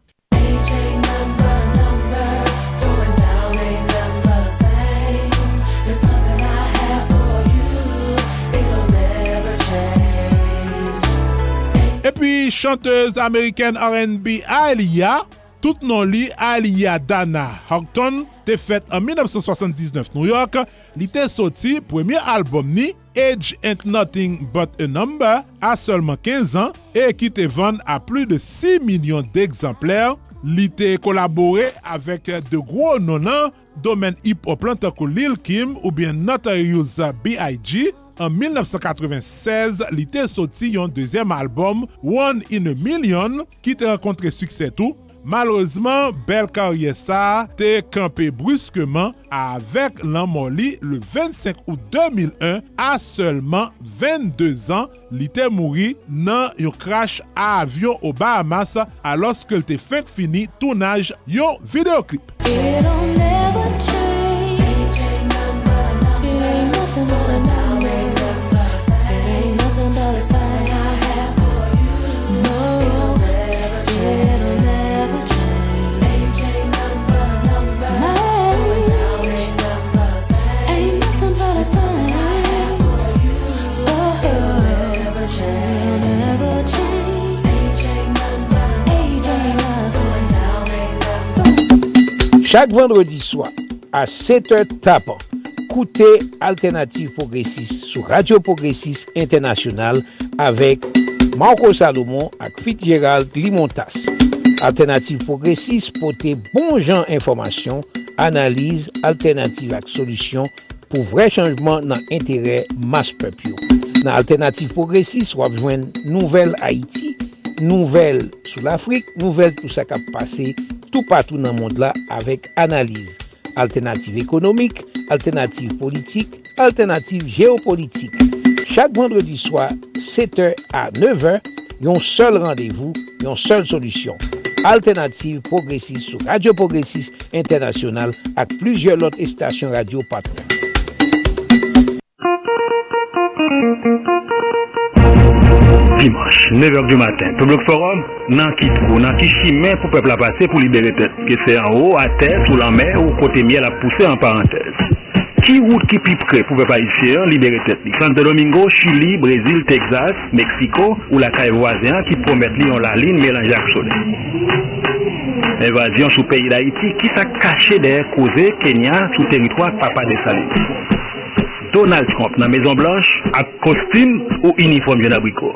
Epi chanteuse Ameriken R&B Aaliyah, tout non li Aaliyah Dana Houghton, te fet an 1979 New York, li te soti premye album ni Age Ain't Nothing But A Number a seulement 15 an e ki te van a plus de 6 milyon d'exemplèr li te kolabore avèk de gwo nonan domen hip-hop lan takou Lil Kim ou bien Notorious B.I.G. An 1996, li te soti yon dezem albom One in a Million ki te renkontre suksetou Malozman, bel karye sa te kampe bruskeman avek lan moli le 25 ou 2001 a selman 22 an li te mouri nan yon crash avyon o Bahamas aloske li te fek fini tournaj yon videoklip. Chak vendredi swa, a 7 h tapan, koute Alternative Progressive sou Radio Progressive Internasyonal avek Marco Salomon ak Fit Gérald Limontas. Alternative Progressive pote bon jan informasyon, analize, alternative ak solusyon pou vre chanjman nan entere mas pepyo. Nan Alternative Progressive wap jwen nouvel Haiti, nouvel sou l'Afrique, nouvel tout sa kap pase tou patou nan mond la avek analize. Alternative ekonomik, alternative politik, alternative geopolitik. Chak vendredi swa, 7h a 9h, yon sol randevou, yon sol solusyon. Alternative Progressive sou Radio Progressive Internasyonal ak plujye lot estasyon radio patnen. Dimanche, 9h du matin, Public Forum, nan ki trou, nan ki chimè pou peuple a pase pou libere tèt. Ke se en haut, a terre, sous la mer, ou kote miel a pousse en parenthèse. Ki route ki pi prè pou libere tèt li? Santo Domingo, Chili, Brésil, Texas, Mexico, ou la caille voisin qui promet li la ligne mélange ak soleil. Invasion sous pays d'Haïti, qui sa caché derrière causé Kenya sous territoire Papa des Salines. Donald Trump nan Maison Blanche ak costume ou uniforme jen abriko.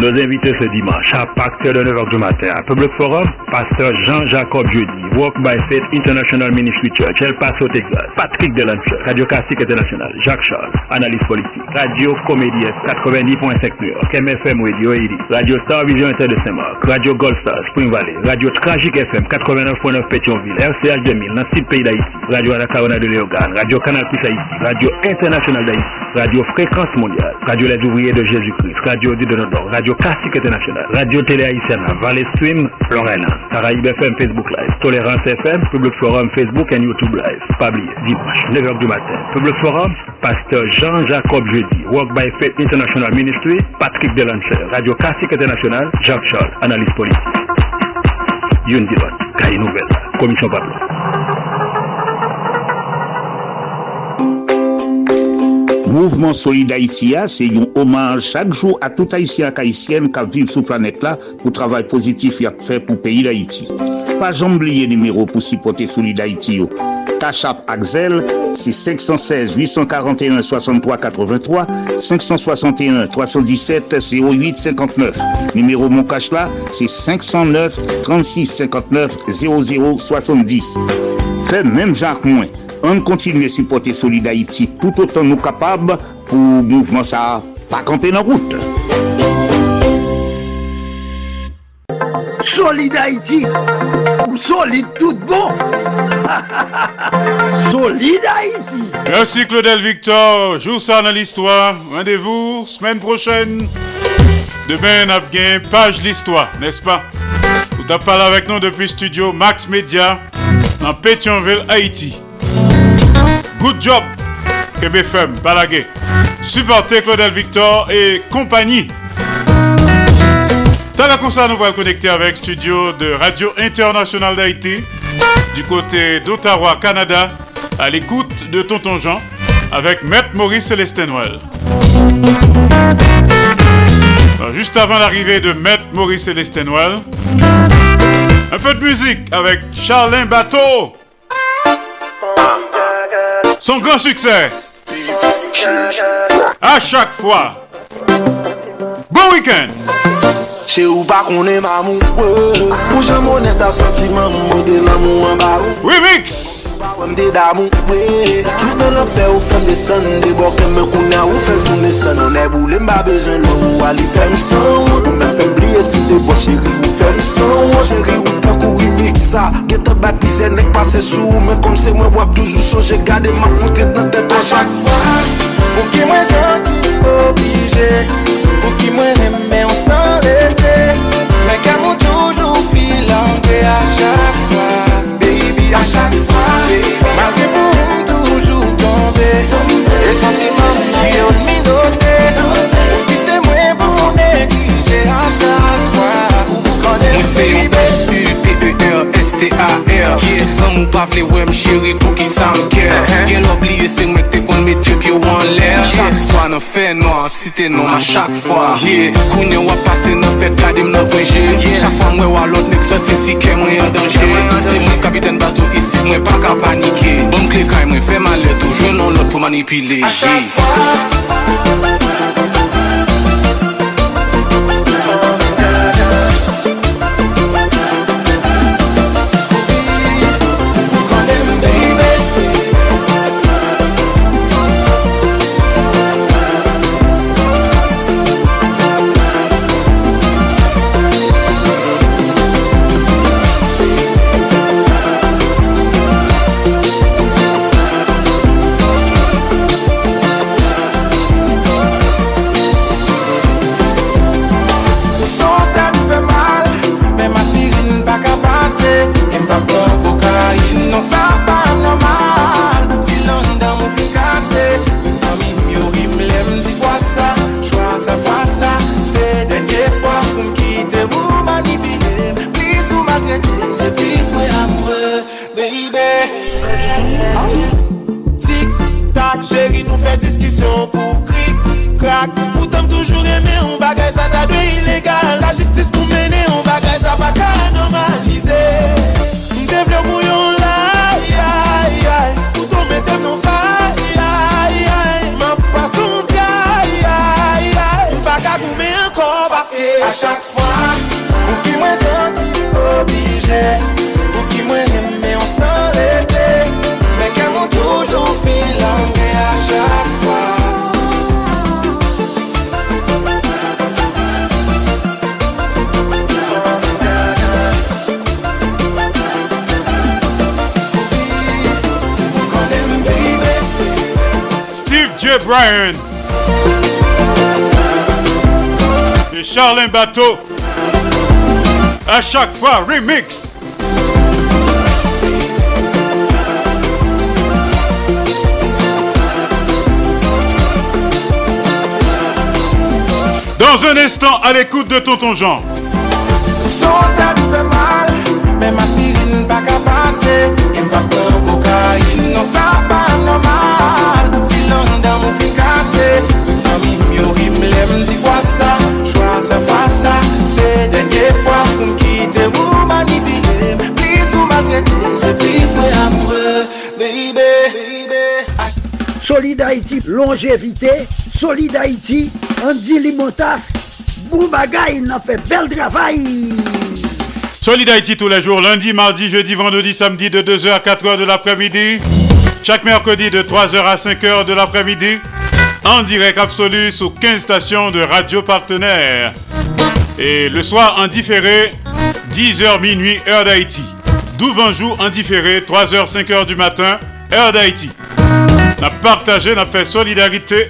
Nos invités ce dimanche à partir de 9h du matin. À Public Forum, Pasteur Jean-Jacob Jeudi, Walk by Faith International Ministry Church, El Paso, Texas, Patrick Delancher, Radio Classique International, Jacques Charles, analyste politique, Radio Comédie 90.5 New York, MFM Radio Edi, Radio Star Vision Inter de Saint-Marc, Radio Gold Star Spring Valley, Radio Tragique FM 89.9 Pétionville, RCH 2000, dans pays d'Haïti, Radio Anacarona de Léogane, Radio Canal Plus Haïti, Radio International d'Haïti, Radio Fréquence Mondiale, Radio Les Ouvriers de Jésus-Christ, Radio du Donodor, Radio Classique International, Radio Télé Haïtienne, Valley Stream, Lorraine, Caraïbe FM, Facebook Live, Tolérance FM, Public Forum, Facebook et YouTube Live. Pas oublier, dimanche, 9h du matin. Public Forum, Pasteur Jean-Jacob Jeudi, Walk by Faith International Ministry, Patrick Delancher, Radio Classique International, Jacques Charles, analyste politique. Dilon, Cahier Nouvelle, Commission Pablo. Mouvement Solid Haïti c'est un hommage chaque jour à tout Haïtien et Haïtienne qui vivent sur planète là pour travail positif qu'il a fait pour le pays d'Haïti. Pas oublier numéro pour supporter Solid Haïti. Cachap Axel, c'est 516 841 63 83, 561 317 08 59. Numéro mon là, c'est 509 36 59 00 70. Fait même Jacques Moins. On continue à supporter Solid Haïti tout autant nous capables pour mouvement ça pas camper dans route. Solid Haïti ou solide tout bon <laughs> Solid Haïti Merci Claudel Victor. Joue ça dans l'histoire. Rendez-vous semaine prochaine. Demain, on a bien page l'histoire, n'est-ce pas? Tout à parlé avec nous depuis studio Max Media dans Pétionville, Haïti. Good job, KBFM, Balaguer. Supportez Claudel Victor et compagnie. T'as la ça, nous allons connecter avec studio de Radio Internationale d'Haïti du côté d'Ottawa, Canada, à l'écoute de Tonton Jean avec Maître Maurice Célestin Noël. Juste avant l'arrivée de Maître Maurice Célestin Noël, un peu de musique avec Charlin Bateau. Son grand succès. À chaque fois. Bon week-end. Che ou pa konen mamou Ou jan mounen ta sentiman Mwen de l'amou an barou Remix Mwen de damou, wey Jout nan la fe ou fem de san De bo kem me kouna ou fem toune san. On e boule mba bezen lou ou ali fem san. Ou men fem bliye si de bo cheri ou fem san. Ou ou pa kou imik sa Gete bak pize nek pase sou. Men kom se mwen wap toujou chanje Gade ma foutet nan tèt an chak fwa Pou ki mwen zanti obije Pou ki mwen eme ou san lete Mwen kem ou toujou filan Ke a chak fwa. a chak fwa Malke pou m toujou tombe E sentiman m ki yon minote T-A-R er. San mou pa fle wèm chéri pou ki sa m mkèr Gen l'obliye se mwen te kon me djep pyo an lèr Chak swa nan fè nan, si te nan a chak fwa Kounen wap pase nan fèt kade m nan kwenje Chak fwa mwen walot nek fè se ti ke mwen yon denje Se mwen kapiten bato isi mwen pa ka panike Bon kle kaj mwen fè malè tou jwen nan lot pou manipile A chak fwa J. Bryan. Et Charlin Bateau. À chaque fois, remix. Dans un instant, à l'écoute de Tonton Jean. Son tèt fè mal, men aspirin pa ka pase Em pa plan kokain, non sa pa normal fin kase, mwen sa mi myo rim lem di fwa sa. Chwa sa fwa sa, se denye fwa. Pou m kite ou manipile Plis ou maltrete, se plis mwen amoure, baby Haïti, longévité, Solid Haïti, Andy Limotas, Boubagaï, il a fait bel travail. Solid Haïti tous les jours, lundi, mardi, jeudi, vendredi, samedi de 2h à 4h de l'après-midi. Chaque mercredi de 3h à 5h de l'après-midi. En direct absolu sous 15 stations de radio partenaires. Et le soir en différé, 10h minuit, heure d'Haïti. 12 jours en différé, 3h, 5h du matin, heure d'Haïti. N'a partagé, n'a fait solidarité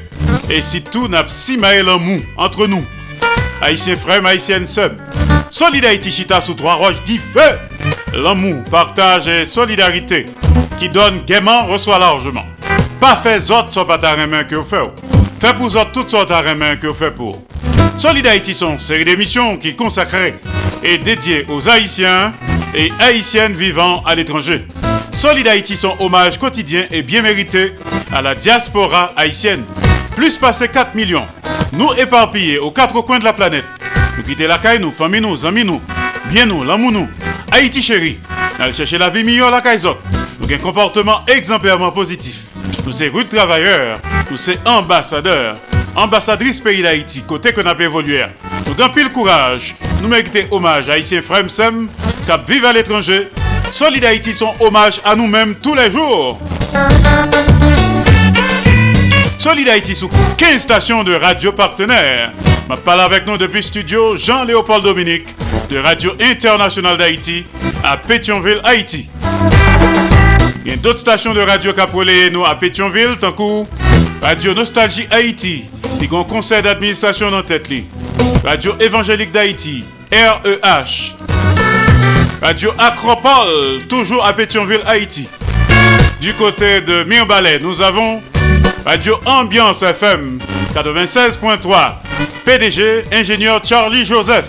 et si tout n'a simaé l'amour entre nous. Haïtien frère, haïtienne sub. Solid Haïti Chita sous trois roches dit feu. L'amour, partage et solidarité qui donne gaiement reçoit largement. Pas fait autres sont pas ta main que vous faites. Fait pour autres toutes sortes de main que vous faites pour. Solid Haïti série d'émissions qui consacrées et dédiées aux Haïtiens et Haïtiennes vivant à l'étranger. Solid Haïti sont hommage quotidien et bien mérité à la diaspora haïtienne. Plus passé 4 millions. Nous éparpillés aux quatre coins de la planète. Nous quitter la caille, nous, famille nous, amis nous, bien nous, l'amour nous. Haïti chéri, nous chercher la vie meilleure la caille Nous un comportement exemplairement positif. Nous sommes rudes travailleurs, nous sommes ambassadeurs, ambassadrices pays d'Haïti, côté nous avons évolué. Nous avons pile courage, nous méritons hommage à Haïtien Frem Sem, cap vive à l'étranger. Solid Haïti son hommage à nous-mêmes tous les jours. Solid Haïti sous 15 stations de radio partenaires. Je parle avec nous depuis studio Jean-Léopold Dominique de Radio Internationale d'Haïti à Pétionville, Haïti. Il y a d'autres stations de radio qui nous à Pétionville, tant que Radio Nostalgie Haïti, qui a un conseil d'administration dans tête. Radio Évangélique d'Haïti, REH. Radio Acropole, toujours à Pétionville, Haïti. Du côté de Mirbalet, nous avons Radio Ambiance FM 96.3. PDG, ingénieur Charlie Joseph.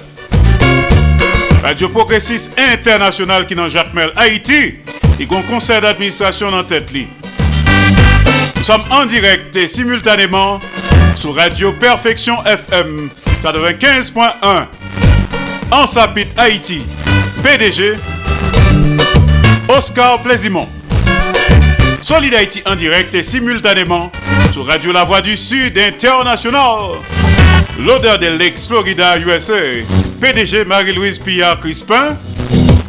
Radio Progressiste International qui dans Jacques Mel Haïti. Et un conseil d'administration dans tête Nous sommes en direct et simultanément sur Radio Perfection FM 95.1 en Sapit Haïti. PDG Oscar Plaisimont. Solid Haïti en direct et simultanément sur Radio La Voix du Sud International. L'odeur de l'ex Florida USA. PDG Marie-Louise Pillard Crispin.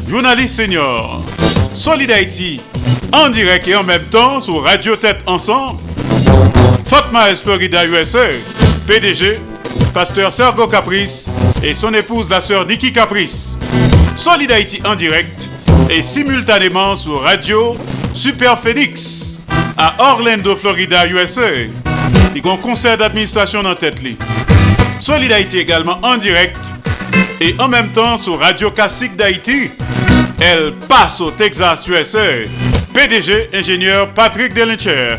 Journaliste senior. Solid Haïti en direct et en même temps sur Radio Tête Ensemble. Fatma Florida USA. PDG. Pasteur Sergo Caprice et son épouse la sœur Nikki Caprice. Solid Haïti en direct et simultanément sur Radio Super Phoenix à Orlando, Florida, USA. Il y a un conseil d'administration dans tête. Solid Haïti également en direct et en même temps sur Radio Classique d'Haïti. Elle passe au Texas, USA. PDG, ingénieur Patrick Delincher.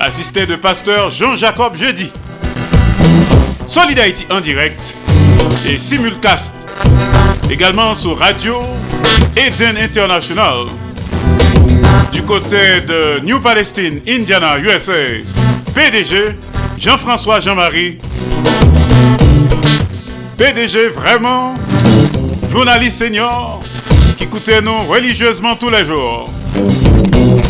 Assisté de pasteur Jean-Jacob Jeudi. Solid en direct et simulcast également sur Radio Eden International. Du côté de New Palestine, Indiana, USA, PDG Jean-François Jean-Marie. PDG vraiment, journaliste senior qui écoutez nous religieusement tous les jours.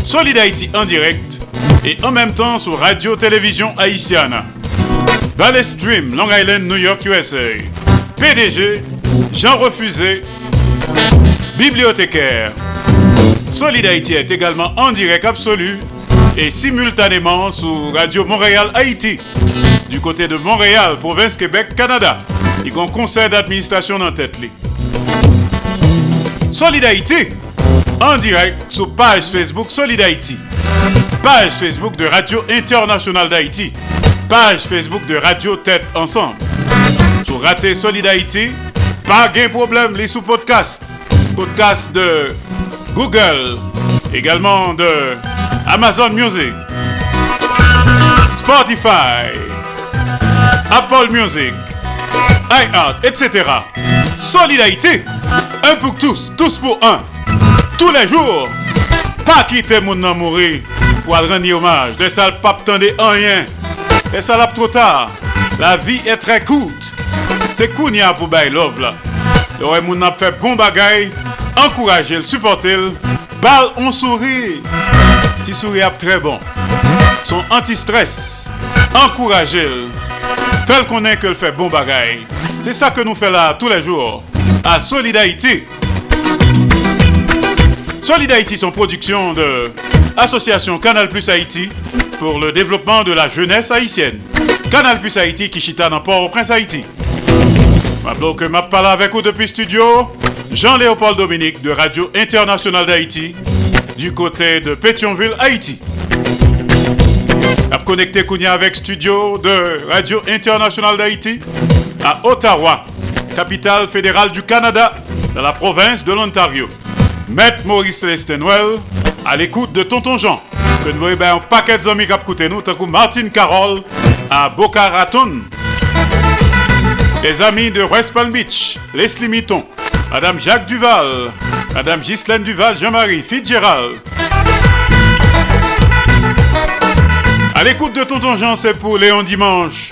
Solid Haïti en direct et en même temps sur Radio-Télévision Haïtienne. Valley Stream, Long Island, New York, USA. PDG Jean Refusé, bibliothécaire. Solid Haïti est également en direct absolu et simultanément sur Radio Montréal Haïti. Du côté de Montréal, province Québec, Canada. Il y a un conseil d'administration dans tête. Solid Haïti, en direct sur page Facebook Solid Haïti. Page Facebook de Radio Internationale d'Haïti. Page Facebook de Radio Tête Ensemble. Sur Raté Solid pas de problème, les sous-podcasts. Podcast de Google, également de Amazon Music, Spotify, Apple Music, iHeart, etc. Solidarité, un pour tous, tous pour un. Tous les jours, pas quitter mon nom mourir pour rendre hommage. Les salles pas en rien. Les salles trop tard. La vie est très courte. C'est Kounia pour bail love là. Le moun a fait bon bagay, encourager, supporter, balle on sourit. Petit sourire très bon. son anti-stress, encouragez-le, fais-le connaître que le fait bon bagaille. C'est ça que nous faisons là tous les jours à Solid Haïti. Solid Haïti, son production de Association Canal Plus Haïti pour le développement de la jeunesse haïtienne. Canal Plus Haïti qui chita dans Port-au-Prince Haïti. Donc, je parle avec vous depuis studio. Jean-Léopold Dominique de Radio Internationale d'Haïti du côté de Pétionville, Haïti. A connecté Kounia avec studio de Radio Internationale d'Haïti à Ottawa, capitale fédérale du Canada, dans la province de l'Ontario. Maître Maurice Lestenwell à l'écoute de Tonton Jean. Que nous voyons un paquet d'amis qui écouté nous, tant que Martine Carole à Boca Raton. Les amis de West Palm Beach, Leslie Mitton, Madame Jacques Duval, Madame Ghislaine Duval, Jean-Marie Fitzgerald. À l'écoute de Tonton Jean, c'est pour Léon Dimanche,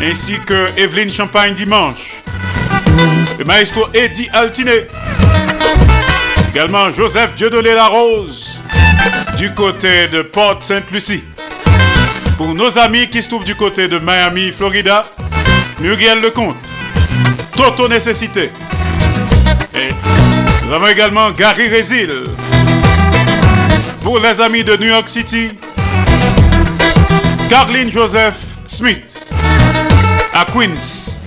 ainsi que Evelyne Champagne Dimanche, le maestro Eddie Altiné, également Joseph Dieudonné Larose, du côté de Port Sainte-Lucie. Pour nos amis qui se trouvent du côté de Miami, Florida, Muriel Lecomte, Toto Nécessité. Et nous avons également Gary Résil. Pour les amis de New York City, Carline Joseph Smith à Queens.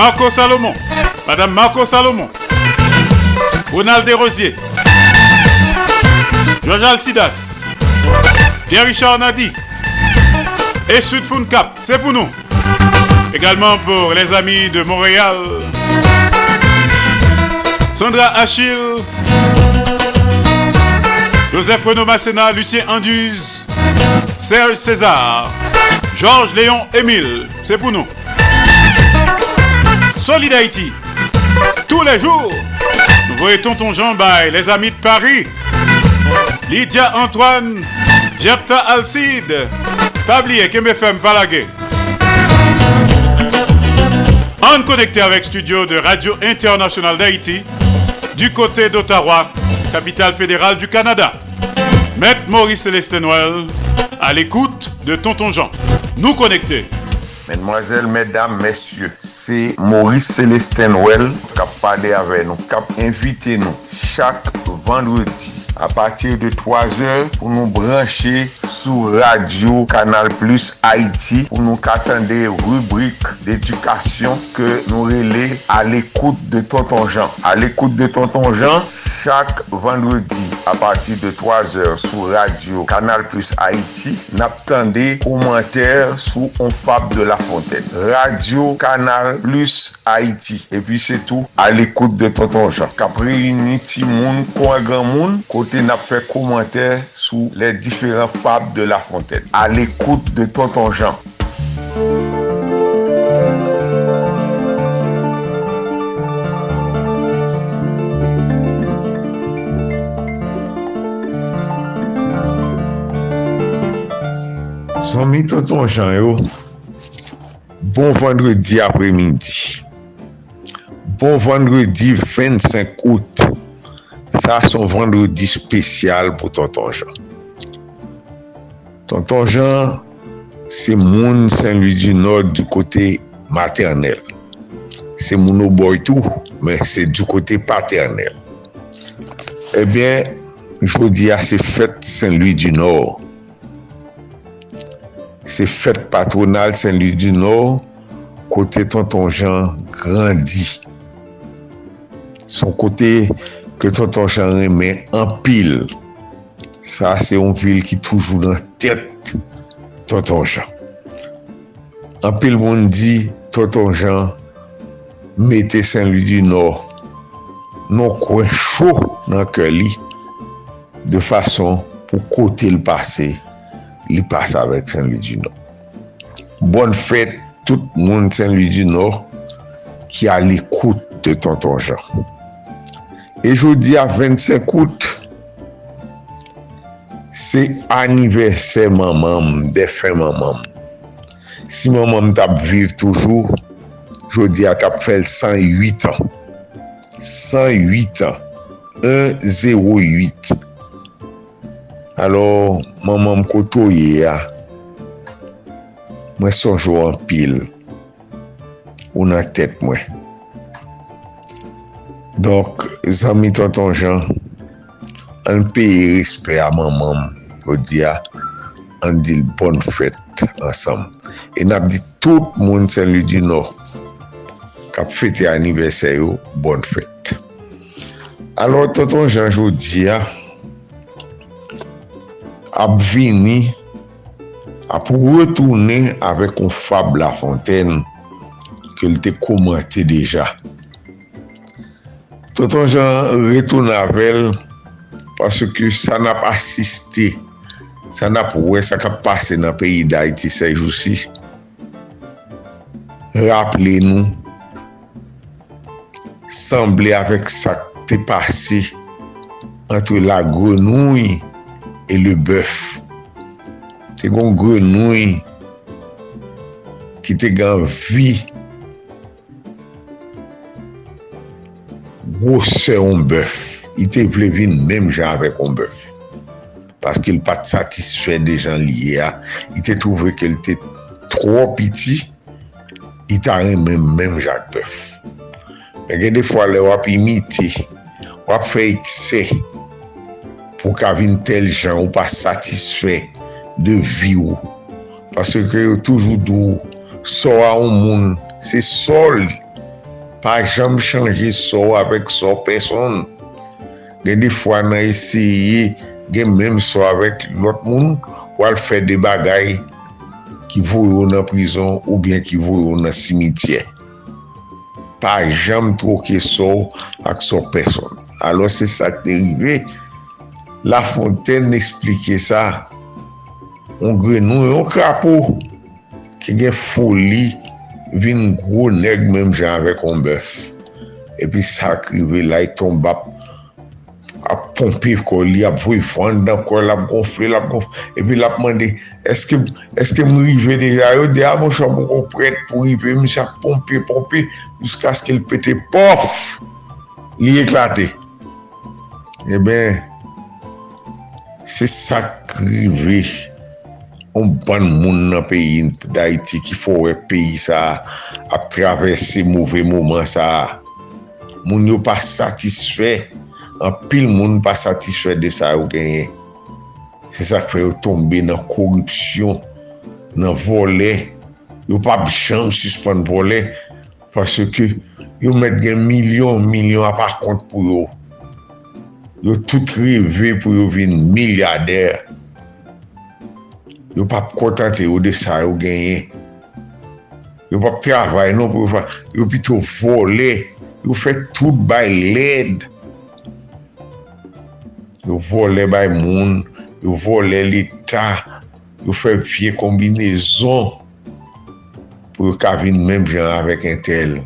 Marco Salomon, Madame Marco Salomon, Ronald Desrosiers, Georges Alcidas, Pierre-Richard Nadi. Et Sud Cap, c'est pour nous. Également pour les amis de Montréal, Sandra Achille, Joseph Renaud Masséna, Lucien Anduze, Serge César, Georges Léon Émile, c'est pour nous. Solid Haïti, tous les jours, nous voyons Tonton Jean Bay, les amis de Paris, Lydia Antoine, Jepta Alcide, Pablier, Kembefem Palagué. En connecté avec studio de Radio Internationale d'Haïti, du côté d'Ottawa, capitale fédérale du Canada. Maître Maurice Célestin Noël, à l'écoute de Tonton Jean. Nous connecter. Mesdemoiselles, mesdames, messieurs, c'est Maurice Célestin Noël qui a parlé avec nous, qui a invité nous chaque vendredi à partir de 3 heures pour nous brancher sur Radio Canal Plus Haïti pour nous attendre des rubriques d'éducation que nous relais à l'écoute de Tonton Jean. À l'écoute de Tonton Jean, Chak vendredi a pati de 3 or sou radio Kanal Plus Haiti nap tende komenter sou On Fab de la Fontaine. Radio Kanal Plus Haiti. E pi se tou al ekoute de Tonton Jean. Kapre yini ti moun kwa gran moun kote nap fe komenter sou le diferent Fab de la Fontaine. Al ekoute de Tonton Jean. Son mi tonton chan yo, bon vendredi apre midi. Bon vendredi 25 out. Sa son vendredi spesyal pou tonton chan. Tonton chan, se moun Saint-Louis du Nord du kote maternel. Se moun ou boy tou, men se du kote paternel. Eh Ebyen, jwou di a se fèt Saint-Louis du Nord. se fèt patronal Saint-Louis du Nord, kote tonton Jean grandi. Son kote ke tonton Jean remè an pil. Sa se an pil ki toujou nan tèt tonton Jean. An pil moun di tonton Jean mette Saint-Louis du Nord non kwen chou nan ke li de fason pou kote l'pase li pase avèk Saint-Louis du Nord. Bonne fèt tout moun Saint-Louis du Nord ki a l'ekoute de Tonton Jean. E jodi a 25 out, se aniversè mamam, defè mamam. Si mamam tap viv toujou, jodi a tap fèl 108 an. 108 an. 108 an. alo maman mkoto ye ya ah. mwen sonjou an pil ou nan tet mwen donk zami tonton jan an peye rispe ah, a maman ya, an dil bon fèt ansam e nap di tout moun sen li di nou kap fète aniversè yo bon fèt. alo tonton jan jodi ya ah, ap vini ap wotounen avèk ou Fab la Lafontaine ke l te komante deja. Tonton Jean retoun avèl paske sa nap asiste, sa nap wè, sa kap pase nan peyi da iti sej ou si. Raple nou, semble avèk sa te pase antre la grenouille e le bèf. Te gon grenouy ki te gan vi gose yon bèf. I te vle vin mèm jan avèk yon bèf. Paske l pat satisfè de jan liye a. I te trouve ke l te tro piti i ta ren mèm menm jan bèf. Mè gen defwa le wap imiti, wap fè ikse, pou ka vin tel jan ou pa satisfè de vi ou. Paske kre yo toujou dou, so a ou moun, se sol, pa jam chanje so avèk so person. Gen di fwa nan esye, gen menm so avèk lot moun, wal fè de bagay ki vou yo nan prison ou bien ki vou yo nan simitye. Pa jam troke so ak so person. Alo se sa terive, La Fontaine n'explike sa. On grenou yon krapou ki gen foli vin gro neg menm jan avek on bef. Epi sakrive la yi tomba ap pompi koli, ap vwe fwande dan kol, ap gonfle, ap gonfle. Epi la pman de, eske, eske m rive deja yo? De a ah, moun chan moun kon pret pou rive, mi chan pompi, pompi, jiska aske l pete pof, li eklate. E eh ben, Se sakrive On ban moun nan peyi da iti ki fowè peyi sa ap travesse mouvè mouman sa. Moun yo pa satisfè. An pil moun pa satisfè de sa ou genye. Se sak fè yo tombe nan korupsyon, nan volè. Yo pa bichan suspon volè. Pase ke yo met gen milyon, milyon apakont pou yo. yo tout rive pou yo vin milyarder. Yo pap kontante yo de sa yo genye. Yo pap travay nou pou yo fwa. yo pito vole, yo fe tout bay led. Yo vole bay moun, yo vole lita. yo fe vie kombinezon pou yo ka vin menm jan avèk entel.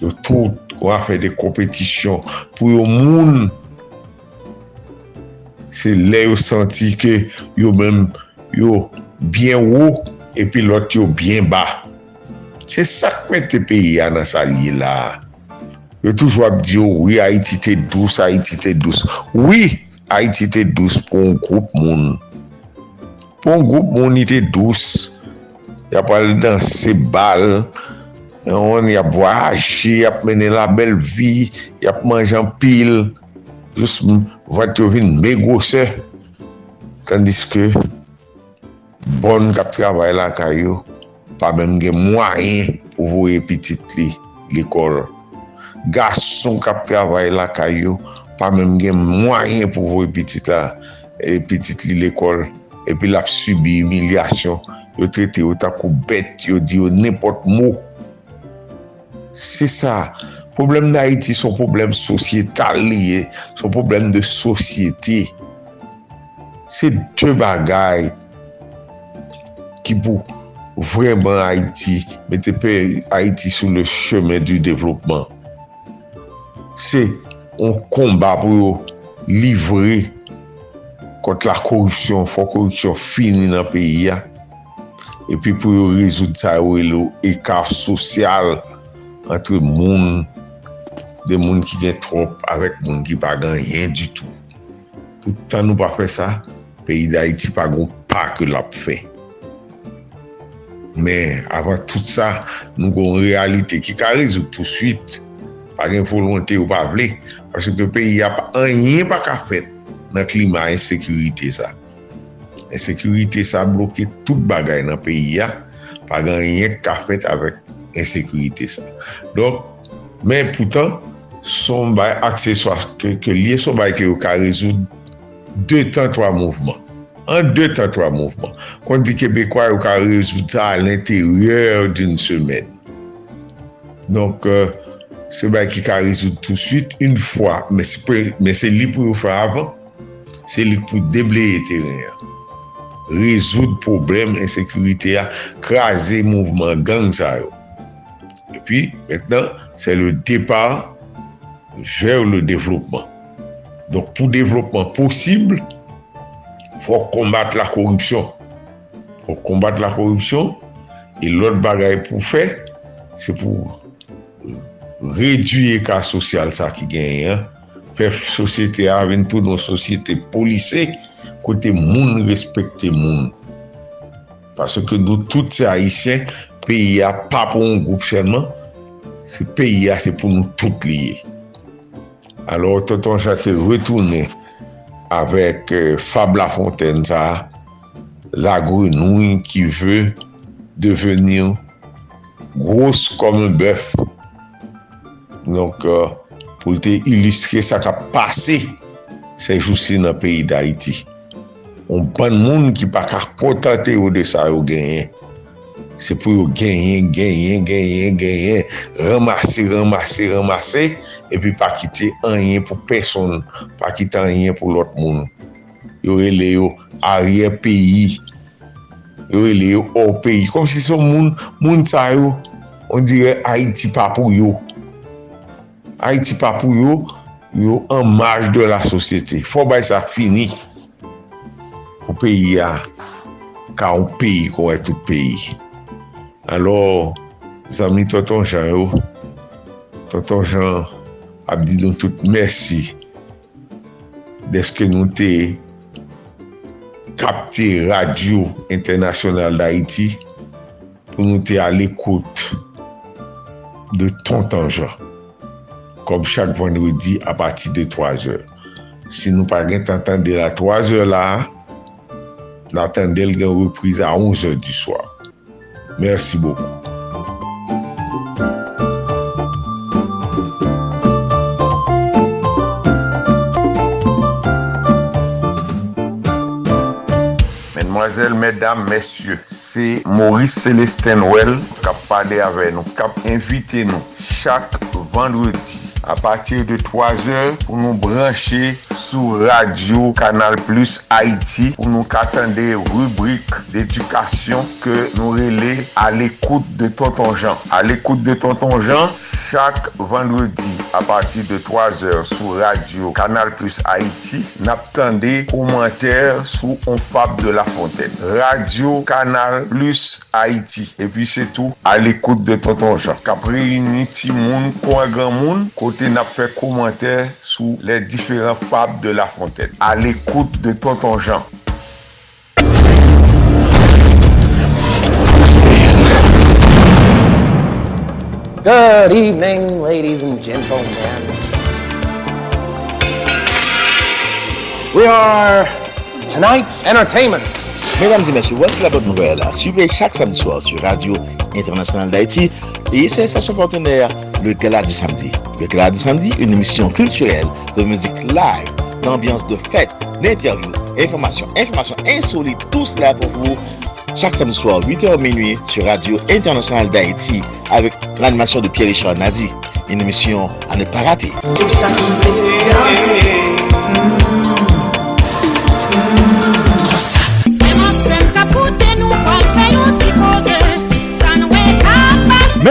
Yo tout wafè de kompetisyon pou yo moun se lè yo santi ke yo mèm yo byen wou, epi lot yo byen ba. Se sak mè te peyi an sa li la. Yo toujwa ap diyo, oui, Haiti te dous, Haiti te dous. Oui, Haiti te dous pou an group moun. Pou an group moun ite dous. Ya pal dan se bal, yon yap voyaje, ya mene la bel vi, yap manjan pil. jous vat yo vin me gose, tandis ke bon kap travay la kayo, pa menm gen mwayen pou voye pitit li l'ekol. Gason kap travay la kayo, pa menm gen mwayen pou voye pitit, la, e pitit li l'ekol. Epi lap subi emilyasyon, yo trete yo takou bet, yo di yo nepot mou. Se sa, Problem d'Haïti son problem sosyetal liye, son problem de sosyete. Se dwe bagay ki pou vreman Haïti, mette pe Haïti sou le chemen du devlopman. Se on komba pou yo livre kont la korupsyon, fò korupsyon fini nan peyi ya. epi pou yo rezout sa yo e lo ekaf sosyal antre moun de moun ki gen trop avèk moun ki pa gen yen du tout. Toutan nou pa fè sa, peyi da iti pa goun pa ke lap fè. Men, avan tout sa, nou goun realite ki ka rezout tout suite. Pa gen volonté ou pa vle, pasè ke peyi a pa yen pa ka fè nan klima ensekurite sa. Ensekurite sa bloke tout bagay nan peyi ya, pa gen yen ka fè avèk ensekurite sa. Donk, Men poutan, son bay akseswa ke, ke liye son bay ke yo ka rezoud 2 tan 3 mouvman. An 2 tan 3 mouvman. Kon di Kebekwa yo ka rezoud sa al l'interieur d'un semen. Donk, euh, se bay ki ka rezoud tout suite, un fwa, men se li pou yo fwa avan, se li pou debleye teren. Rezoud problem ensekurite ya, krasi mouvman gang sa yo. E pi, metnan, se le depar vers le développement. Donc pour développement possible, il faut combattre la corruption. faut combattre la corruption. Et l'autre bagaille pour faire, c'est pour euh, réduire cas social ça qui gagne. Hein? Faire société avec tout nos sociétés policées, côté monde respecter monde. Parce que nous, tous ces Haïtiens, pays a pas pour un groupe seulement, ce pays a c'est pour nous tous liés. Alors, Tonton Jacques retourné avec euh, Fab Lafontaine, ça, la grenouille qui veut devenir grosse comme un bœuf. Donc, euh, pou te ilistre sa ka pase se jousi nan peyi d'Haïti. On ban moun ki pa ka kontante yo de sa yo genyen. Se pou yo genyen, genyen, genyen, genyen, ramase, ramase, ramase, epi pa kite anyen pou person, pa kite anyen pou lot moun. Yo rele yo ariye peyi, yo rele yo or peyi, kom si son moun, moun sa yo, on dire Haiti pa pou yo. Haiti pa pou yo, yo an maj de la sosyete. Fò bay sa fini pou peyi ya, ka ou peyi kon e tout peyi. Alors, zami Tonton Jean yo, Tonton Jean ap di nou tout mersi deske nou te kapte radio internasyonal da Haiti pou nou te al ekoute de Tonton Jean kom chak vendredi a pati de 3 or. Si nou pa gen t'entende la 3 or la, n'entende l gen reprise a 11 or du soir. Merci beaucoup. Mesdemoiselles, mesdames, messieurs, c'est Maurice Célestin Well qui a parlé avec nous, qui a invité nous chaque vendredi a patir de 3 or pou nou branche sou radio Kanal Plus Haiti pou nou katande rubrik d'edukasyon ke nou rele al ekoute de Tonton Jean. Al ekoute de Tonton Jean, chak vendredi a patir de 3 or sou radio Kanal Plus Haiti nap tande komenter sou On Fab de la Fontaine. Radio Kanal Plus Haiti. E pi se tou al ekoute de Tonton Jean. Kapre yini ti moun, kwa gran moun, kwa côté n'a fait commentaire sous les différents fables de la Fontaine. À l'écoute de Tonton Jean. Good evening, ladies and gentlemen. We are tonight's entertainment. Mesdames et messieurs, voici la bonne nouvelle. Suivez chaque samedi soir sur Radio Internationale d'Haïti et ses stations partenaires, le Gala du Samedi. Le Gala du Samedi, une émission culturelle de musique live, d'ambiance de fête, d'interviews, informations, informations insolites, tout cela pour vous chaque samedi soir, 8h minuit, sur Radio Internationale d'Haïti, avec l'animation de Pierre-Richard Nadi. Une émission à ne pas rater.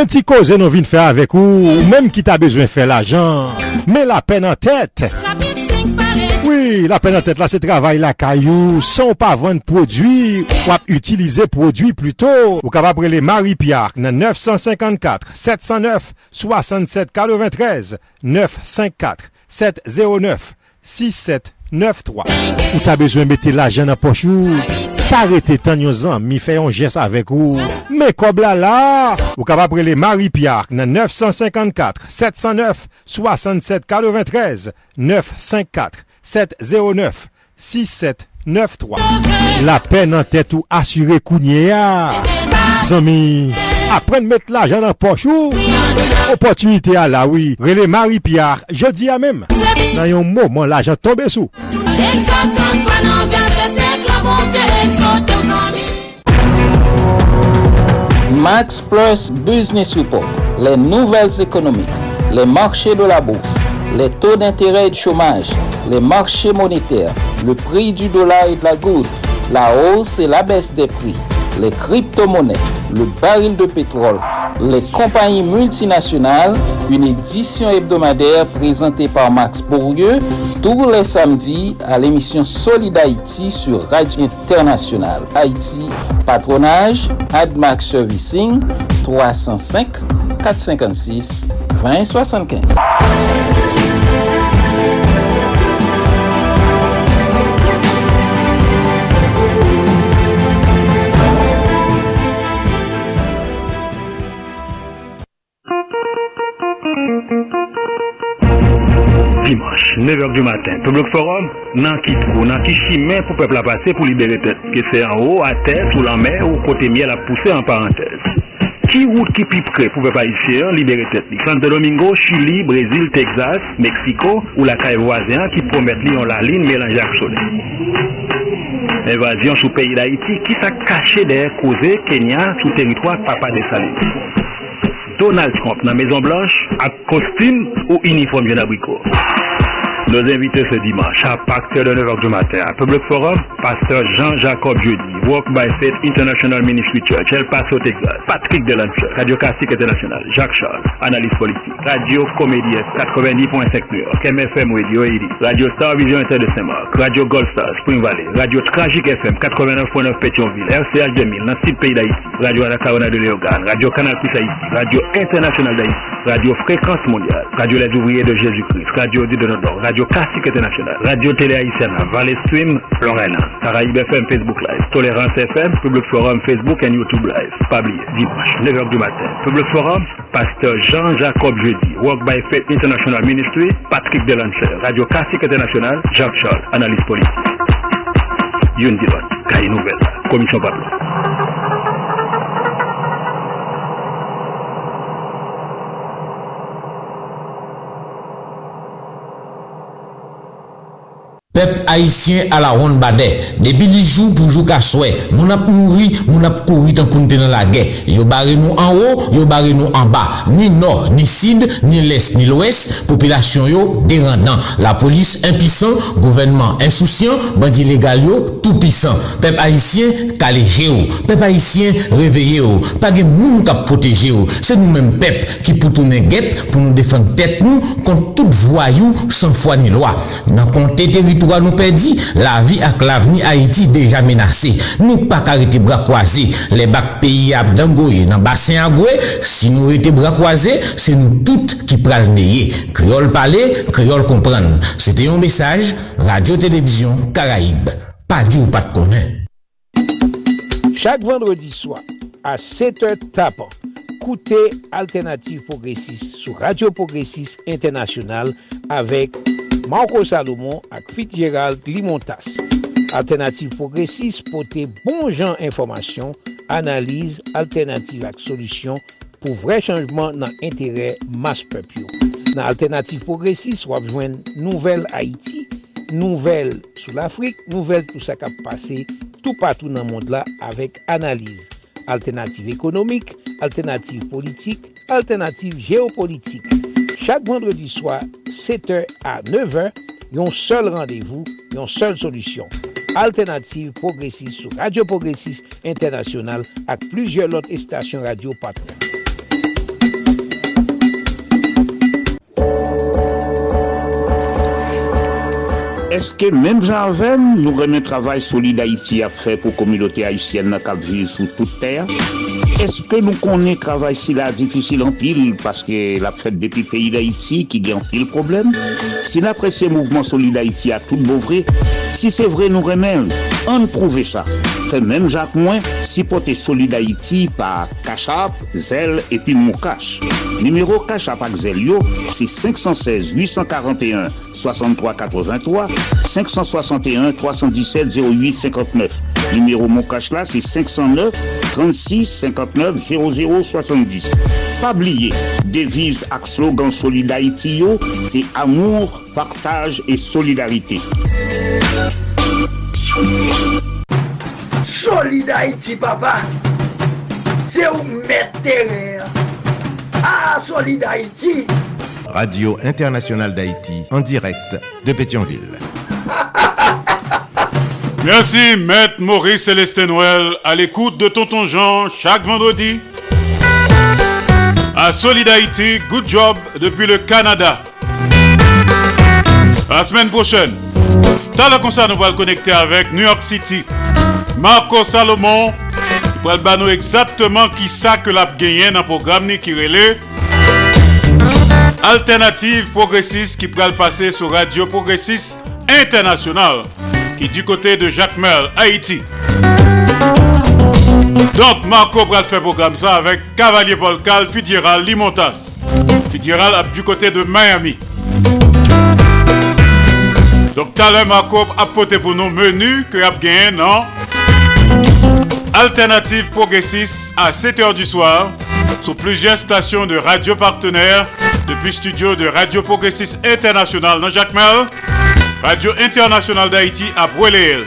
Ti koze nou vin fè avèk ou, ou menm ki ta bezwen fè l'ajan, men la pen an tèt. Oui, la pen an tèt la se travay la kayou, son pa vwenn prodwi, wap utilize prodwi pluto. Ou kapap prele Marie-Pierre nan 954-709-6743, 954-709-6743. 6793. Ou ta bezwen mette la jen nan pochou. Parete tan yon zan, mi fè yon jes avèk ou. Me kob la la. Ou kap prele Marie-Pierre nan 954-709-6743. 954 709 6793. La pen nan tèt ou asyre kounye ya. Zami. Apren met la jan nan pochou Opotunite a la oui. Rele Marie-Pierre, je di a mem Nan yon mouman la jan tombe sou Max Plus Business Report. Les nouvelles économiques Les marchés de la bourse Les taux d'intérêt et de chômage Les marchés monétaires Le prix du dollar et de la goutte La hausse et la baisse des prix les crypto-monnaies, le baril de pétrole, les compagnies multinationales, une édition hebdomadaire présentée par Max Bourdieu tous les samedis à l'émission Solid Haïti sur Radio Internationale Haïti, patronage AdMax Servicing 305 456 2075. 9h du matin, Public Forum, nan ki trou, nan ki chimè pou peuple a pase pou libere tèt. Ke se en haut, a tèt, sous la mer, ou kote miel a pousse en parenthèse. Ki route ki pi prè pou peuple a isye, tèt. Santo Domingo, Chili, Brésil, Texas, Mexico, ou la caille voisin ki promet li la ligne mélange ak sonè. Invasion sou peyi d'Haïti, ki sa kache koze Kenya sou teritoi Papa de Saline. Donald Trump nan Maison Blanche ak kostime ou uniforme jen abriko. Nos invités ce dimanche à partir de 9h du matin à Public Forum, Pasteur Jean-Jacob Jeudi, Walk by Faith International Ministry Church, El Paso, Texas, Patrick Delancher, Radio Classique International, Jacques Charles, Analyse Politique, Radio Comédie 90.5 New York, MFM Radio 80, Radio Star Vision Inter de Saint-Marc, Radio Gold Star, Spring Valley, Radio Tragique FM 89.9 Pétionville, RCH 2000, dans le pays d'Haïti, Radio Anacarona de Léogane, Radio Canal Plus Radio International d'Haïti, Radio Fréquence Mondiale, Radio Les Ouvriers de Jésus-Christ, Radio du Nord, Radio Classique International, Radio Télé Haïtienne, Valley Stream, Lorena, Caraïbe FM, Facebook Live, Tolérance FM, Public Forum, Facebook et YouTube Live. Pas dimanche, 9h du matin. Public Forum, Pasteur Jean-Jacob Jeudi, Walk by Faith International Ministry, Patrick Delancher, Radio Classique International, Jacques Charles, Analyse Politique. Dilot, Cahier Nouvelle, Commission Pablo. Pep haisyen ala ron bade, debi li jou pou jou kaswe, moun ap mouri, moun ap kouri tan konti nan la ge. Yo bare nou an ou, yo bare nou an ba. Ni nor, ni sid, ni les, ni lwes, populasyon yo derandan. La polis impisan, gouvenman insousyan, bandi legal yo toupisan. Pep haisyen kaleje ou, pep haisyen reveye ou, page moun kap proteje ou. Se nou men pep ki pou tounen gep pou nou defan tet nou kont tout voyou san fwa ni lwa. Nan konti teritori. Nous perdit, la vie avec l'avenir Haïti déjà menacée. Nous pas arrêter bras croisés. Les bacs pays à Dangoye, dans bassin à si nous étions bras croisés, c'est nous toutes qui le Créole parler, créole comprendre. C'était un message, Radio-Télévision Caraïbe. Pas dit ou pas de connaître. Chaque vendredi soir, à 7h tapant, écoutez Alternative Progressiste sur Radio Progressiste International avec Marco Salomon ak Fitzgerald Limontas. Alternative Progressive pote bon jan informasyon, analize, alternative ak solusyon pou vre chanjman nan entere mas pepyo. Nan Alternative Progressive wap jwen nouvel Haiti, nouvel sou l'Afrique, nouvel tout sa kap pase tout patou nan mond la avek analize. Alternative ekonomik, alternative politik, alternative geopolitik. Chak vendredi swa, 7h à 9h, yon seul rendez-vous, yon seule solution. Alternative progressiste sur Radio Progressiste International avec plusieurs autres stations radio partenaires. Est-ce que même Jean nous remet travail solide Haïti à faire pour la communauté haïtienne qui vit sur toute terre? Est-ce que nous connaissons travail si la difficile en pile parce que la fête le pays d'Haïti qui gagne pile problème? Si l'apprécié mouvement Solid Haïti a tout beau si c'est vrai nous remet, on prouve ça. Fait même Jacques Moins, si porter Solid Haïti par Cachap, Zel et puis Moukache. Numéro Cachap avec Zel yo, c'est 516 841 63 83 561 317 08 59. Numéro Moukache là, c'est 509 36 59 00 70. Pas oublier, devise ak slogan Solid Haïti yo, c'est amour, partage et solidarité. Solid Haïti, papa. C'est où mettre. Ah, Solid Haïti. Radio Internationale d'Haïti, en direct de Pétionville. <laughs> Merci, Maître Maurice Célestin Noël, à l'écoute de Tonton Jean chaque vendredi. À Solid Haïti, good job depuis le Canada. La semaine prochaine, t'as le concert, nous allons connecter avec New York City. Marco Salomon, pour nous exactement qui ça que l'a gagné dans le programme qui relève. Alternative progressiste qui pourra le passer sur Radio Progressiste International qui est du côté de Jacques Merle, Haïti. Donc Marco pourra faire programme ça avec Cavalier Volcal, Fidiral, Limontas. Fidiral du côté de Miami. Donc tout à l'heure Marco a porté pour nous? Menu que a gagné non? Alternative progressiste à 7h du soir sur plusieurs stations de radio partenaires depuis studio de Radio Progressiste International dans Jacques Mel, Radio Internationale d'Haïti à Bouéléel.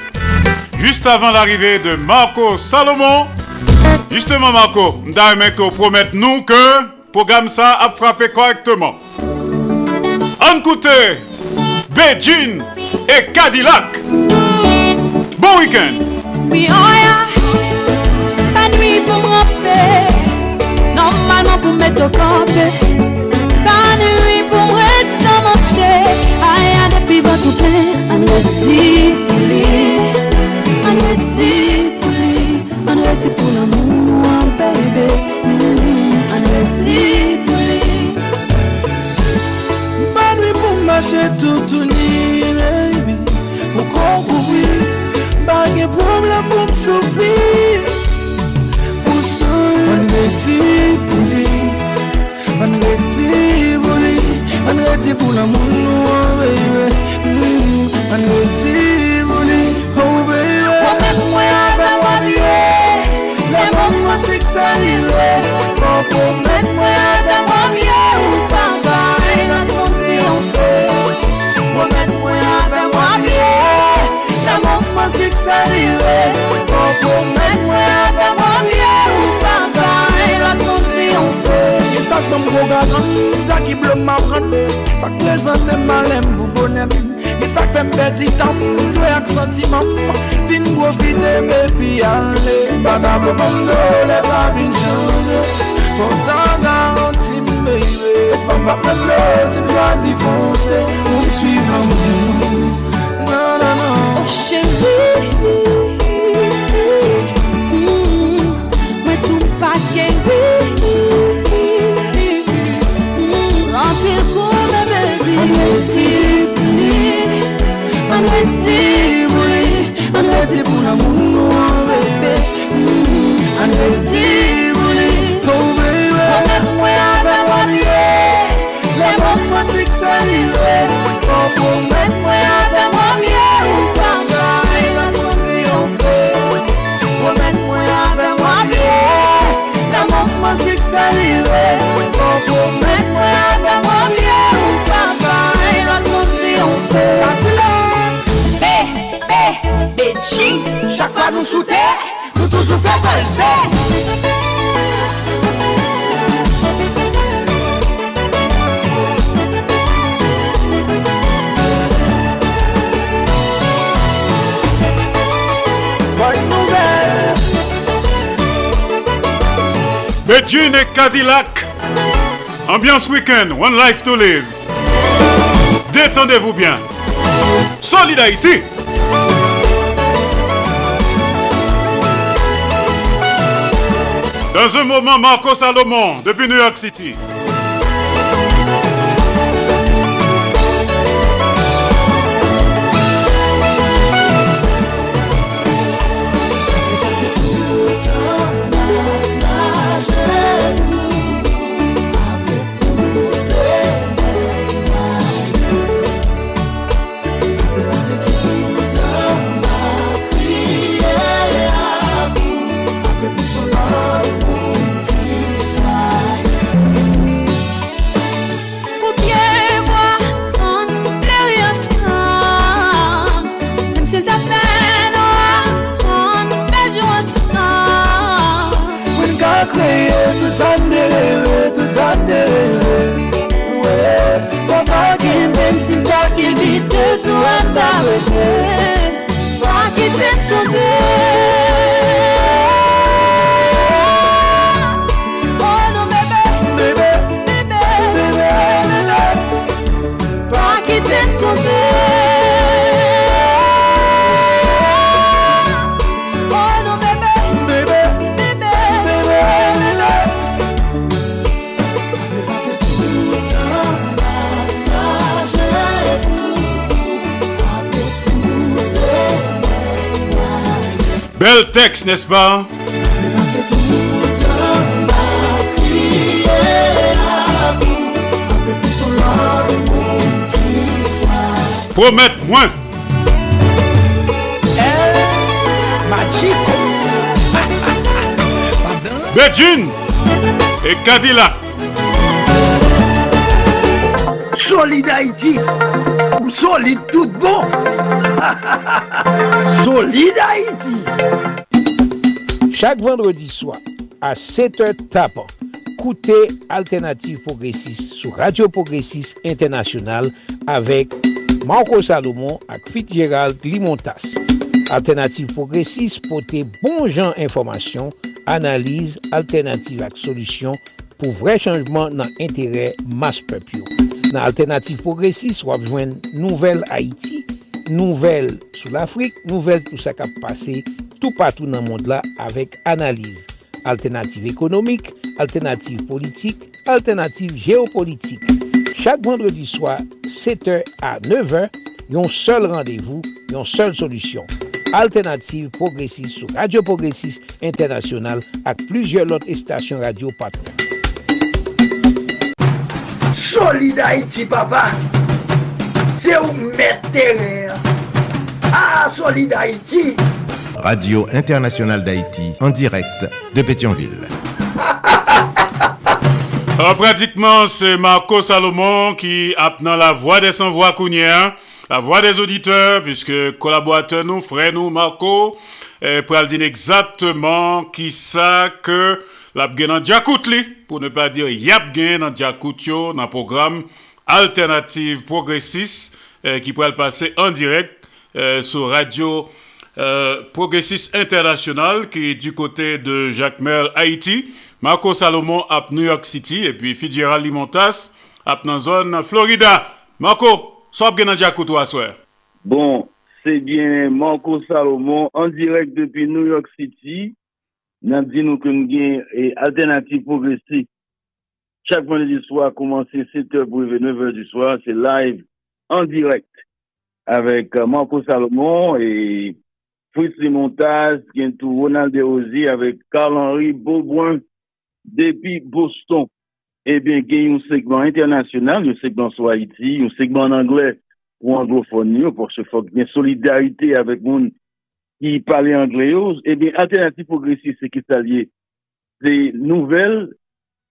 Juste avant l'arrivée de Marco Salomon, justement Marco, nous promet nous que le programme ça a frappé correctement. En Beijing et Cadillac. Bon week-end. Oui, on Pas nuit pour me rappeler. Normalement pour mettre au campé. Pas nuit pour me sans manger. Aïe, à depuis votre plein. Un petit pour lui. Un petit pour lui. Un petit pour l'amour, un bébé. Un petit pour lui. Pas nuit pour marcher tout, tout pou kouri Bagye problem pou msoufi Pou sou An reti pou li. An reti pou li. An reti pou la moun nou oh, baby mm-hmm. An reti pou li. Oh baby. Wamek mwen ave wadye Le moun mwen siksa li lwe Wamek mwen ave Mik salive Foko men mwen avan pwamye Ou pambay la konti yon fwe Ki sak mwen mwen gagan Sak ki blom mwen pran Sak prezante malem pou bonem Ki sak fem peti tam. Jwe ak sentiman Fin gwo vide bepi ale. Baga blom mwen do le sa vin chanje. Fontan garanti mbe Espan pa ple ple Si mjwazi fonse Ou msuivan mwen. Nan nan Cadillac. Ambiance week-end, one life to live. Détendez-vous bien. Solid Haïti. Dans un moment, Marco Salomon, depuis New York City. Bel texte, n'est-ce pas? Promettre moins. Beijing et Cadillac. Solide Haïti ou solide tout bon <laughs> Solide Haïti Chak vendredi swa, a 7 h tapan, koute Alternative Progressive sou Radio Progressive Internasyonal avek Marco Salomon ak Fit Gérald Limontas. Alternative Progressive pote bon jan informasyon, analize, alternative ak solisyon pou vre chanjman nan entere mas pepyo. Nan Alternative Progressive wap jwen Nouvel Haiti nouvel sou l'Afrique, nouvel tout sa kap pase, tout patou nan mond la avek analize. Alternative ekonomik, alternative politik, alternative geopolitik. Chak vendredi swa, 7h a 9h, yon sol randevou, yon sol solusyon. Alternative Progressive sou Radio Progressive Internasyonal ak plujye lot estasyon radio patron. Solid Haiti, papa! Mettre terre Ah, Solide Haïti Radio Internationale d'Haïti, en direct de Pétionville. Alors, <laughs> pratiquement, c'est Marco Salomon qui a dans la voix des sans-voix Kounia, la voix des auditeurs, puisque collaborateur nous, frère nous, Marco, eh, pour dire exactement qui ça que la dans Djakout li, pour ne pas dire yap dans Djakout yo, dans le programme alternative progressiste eh, qui pourrait le passer en direct eh, sur Radio euh, Progressiste International qui est du côté de Jacques Merle Haïti, Marco Salomon à New York City et puis Fidjera Limontas à dans zone Florida. Marco, sois bien dans à soir. Bon, c'est bien Marco Salomon en direct depuis New York City. Nous dit nous que nous avons alternative progressiste Chaque vendredi soir, commencer 7h pour 9h du soir, c'est live en direct avec euh, Marco Salomon et Fritz tout Ronald Desrosiers avec Carl-Henri Beauboin depuis Boston. Eh bien, il y a un segment international, un segment sur Haïti, un segment en anglais ou anglophonie, parce qu'il faut une solidarité avec les qui parlent anglais. Eh bien, alternative progressiste, c'est qui s'allie. C'est nouvelles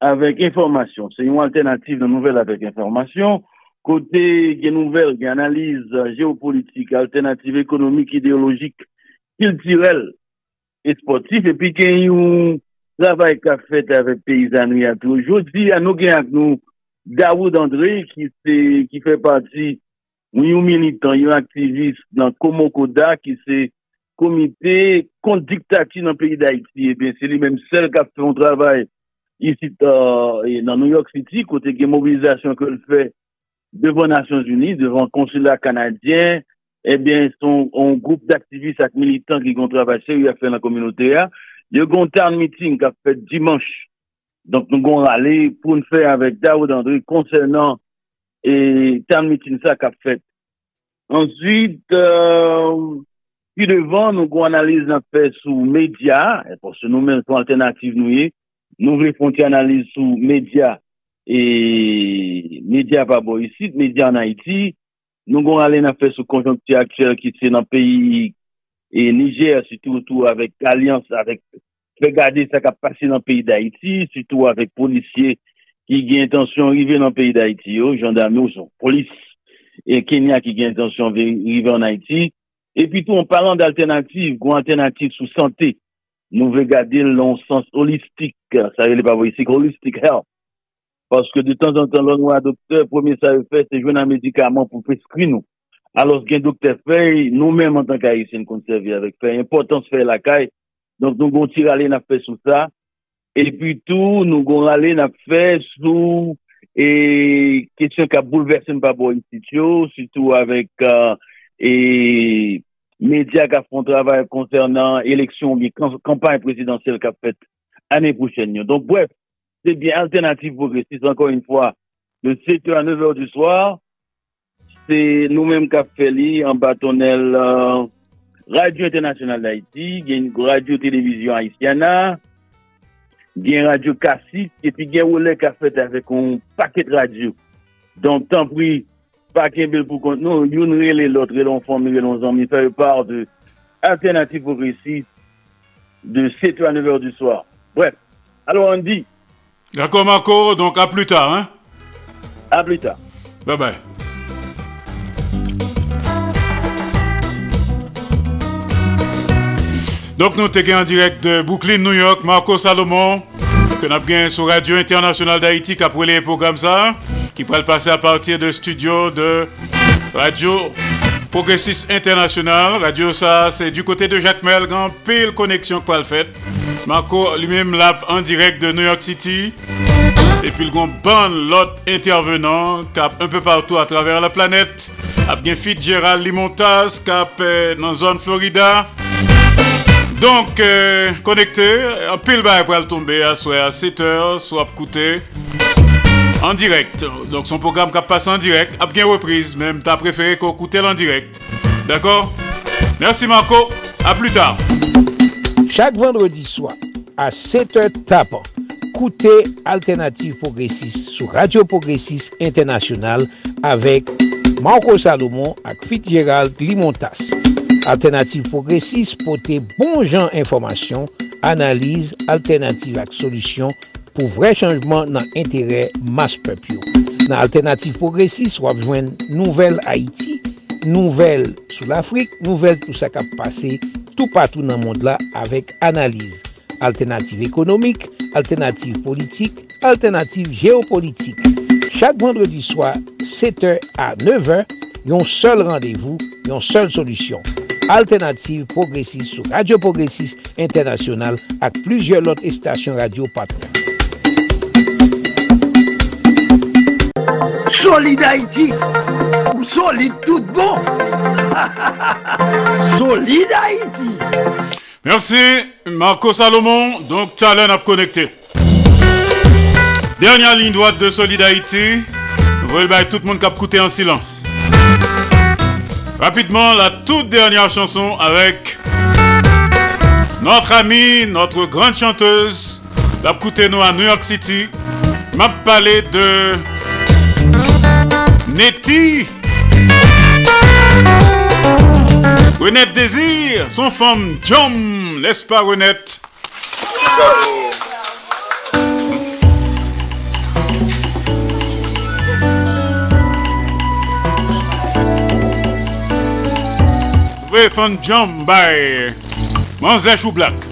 avèk informasyon. Se yon alternatif nan nouvel avèk informasyon, kote gen nouvel gen analize geopolitik, alternatif ekonomik, ideologik, kiltirel, et sportif, epi gen yon travay ka fèt avèk peyizanri atou. Jodi, an nou gen ak nou Dawoud André, ki, se, ki fè pati yon militant, yon aktivist nan Komokoda, ki se komite kondiktati nan peyi d'Haïti. Epi se li menm sel ka fè yon travay ici euh, dans New York City, côté des mobilisations qu'elle fait devant Nations Unies, devant le consulat canadien, eh bien, son un groupe d'activistes et militants qui ont travaillé sérieux à faire dans la communauté. Il y a un town meeting qui a fait dimanche. Donc, nous allons aller pour nous faire avec Daoud André concernant et town meeting ça qui a fait. Ensuite, euh, puis devant, nous allons analyser un fait sous médias, parce que nous-mêmes, sont alternatives, nous, nou vle fonte analize sou media e media pa bo isi, media an Haiti, nou gon ale nan fe sou konjonkti aktuel ki se nan peyi e Niger, sitou tou avèk alians, avèk pe gade sa ka pase nan peyi d'Haïti, sitou avèk polisye ki gen intansyon rive nan peyi d'Haïti oh, yo, jandarme ou oh, son polis, e Kenya ki gen intansyon rive an Haïti, e pi tou an palan d'alternatif, gwen alternatif sou santé, nou ve gade lon sens holistik, sa yon le pa voyistik, holistik health, paske de tan an tan lon nou a doktor, premier sa yon fè, se jwen nan medikaman pou preskri nou, alos gen doktor fè, nou menm an tan ka yon konservi avèk fè, importans fè la kaj, donk nou gon tir ale na fè sou sa, e pi tou nou gon ale na fè sou, e, kesyon ka bouleversen pa bo instityo, sitou avèk, e, media ka fon travay konsernan eleksyon bi kampany presidansyel ka fet ane pou chen yo. Donk bref, se bien alternatif progressis, ankon yon fwa, de 7 a 9 or du swar, Se nou menm kap feli an batonel euh, Radio Internasyonal d'Haïti, gen Radio Televizyon Haïtiana, gen Radio Kassi, epi gen wole kap fet avèk an paket radio. Don tan pri, paket bel pou kont nou, yon rele lot, relon fon, relon zan, mi fè par de alternatif progressif de 7 à 9 heures du soir. Bref, alo an di. D'akon Marco, donk a plus tard, hein? A plus tard. Bye bye. Donc nous sommes en direct de Brooklyn, New York, Marco Salomon, que nous avons sur Radio Internationale d'Haïti qui a pris les programmes ça, qui pourrait passer à partir de studio de Radio Progressiste International. Radio ça, c'est du côté de Jacques Melgan, pile connexion pour le fait. Marco lui-même là en direct de New York City. Et puis le bon l'autre intervenant cap un peu partout à travers la planète. A bien Fitzgerald Limontas cap euh, dans la zone Florida. Donc, euh, connecté, un pile bail pour tomber à soit à 7h, soit coûter en direct. Donc son programme qui passe en direct, a bien reprise, même t'as préféré qu'on écoute en direct. D'accord Merci Marco, à plus tard. Chaque vendredi soir, à 7h tapant, écoutez Alternative Progressiste sur Radio Progressiste International avec Marco Salomon et Fitzgerald Limontas. Alternative Progressive pote bon jan informasyon, analize, alternative ak solusyon pou vre chanjman nan entere mas pepyo. Nan Alternative Progressive wap jwen nouvel Haiti, nouvel sou l'Afrique, nouvel tout sa kap pase tout patou nan mond la avek analize. Alternative ekonomik, alternative politik, alternative geopolitik. Chak vendredi swa, 7 a 9h, yon sol randevou, yon sol solusyon. Alternative Progressiste sur Radio Progressiste International avec plusieurs autres stations radio partenaires. Solid Haïti ou solide tout bon? <laughs> solide Haïti. Merci Marco Salomon. Donc Talent a connecté. Dernière ligne droite de Solid Haïti. Vous voyez tout le monde qui a écouté en silence. Rapidement, la toute dernière chanson avec notre amie, notre grande chanteuse, la nous à New York City, m'a parlé de Nettie. Renette Désir, son femme John, n'est-ce pas Renette? Apre fan jam bay. Manzè chou blak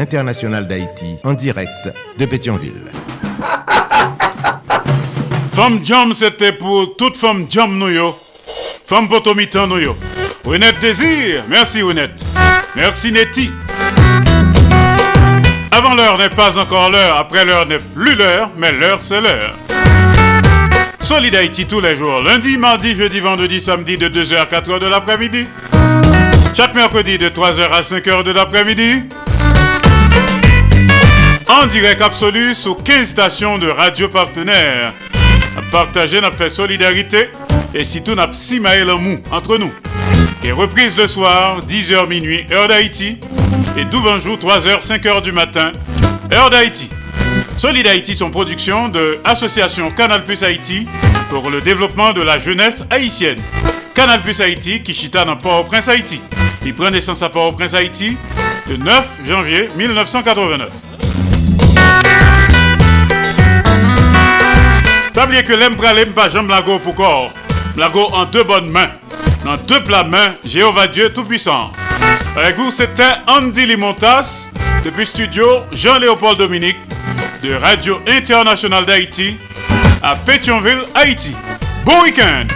Internationale d'Haïti, en direct de Pétionville. Femme Jam, c'était pour toute femme Jam nous. Femme potomitan nous yo. Renette Désir, merci Renette. Merci Nettie. Avant l'heure n'est pas encore l'heure, après l'heure n'est plus l'heure, mais l'heure c'est l'heure. Solid Haïti tous les jours, lundi, mardi, jeudi, vendredi, samedi de 2h à 4h de l'après-midi. Chaque mercredi de 3h à 5h de l'après-midi. En direct absolu sur 15 stations de radio partenaires. À partager notre fait solidarité et si tout n'a pas le mou entre nous. Et reprise le soir, 10h minuit, heure d'Haïti. Et 12 jour, 3h, 5h du matin, heure d'Haïti. Solid Haïti, son production de Association Canal Plus Haïti pour le développement de la jeunesse haïtienne. Canal Plus Haïti qui chita dans Port-au-Prince Haïti. Il prend naissance à Port-au-Prince Haïti le 9 janvier 1989. N'oubliez que l'aime pralem pas jambe lago pour corps. Lago en deux bonnes mains. Dans deux plats mains, Jéhovah Dieu Tout-Puissant. Avec vous, c'était Andy Limontas, depuis studio Jean-Léopold Dominique, de Radio Internationale d'Haïti, à Pétionville, Haïti. Bon week-end!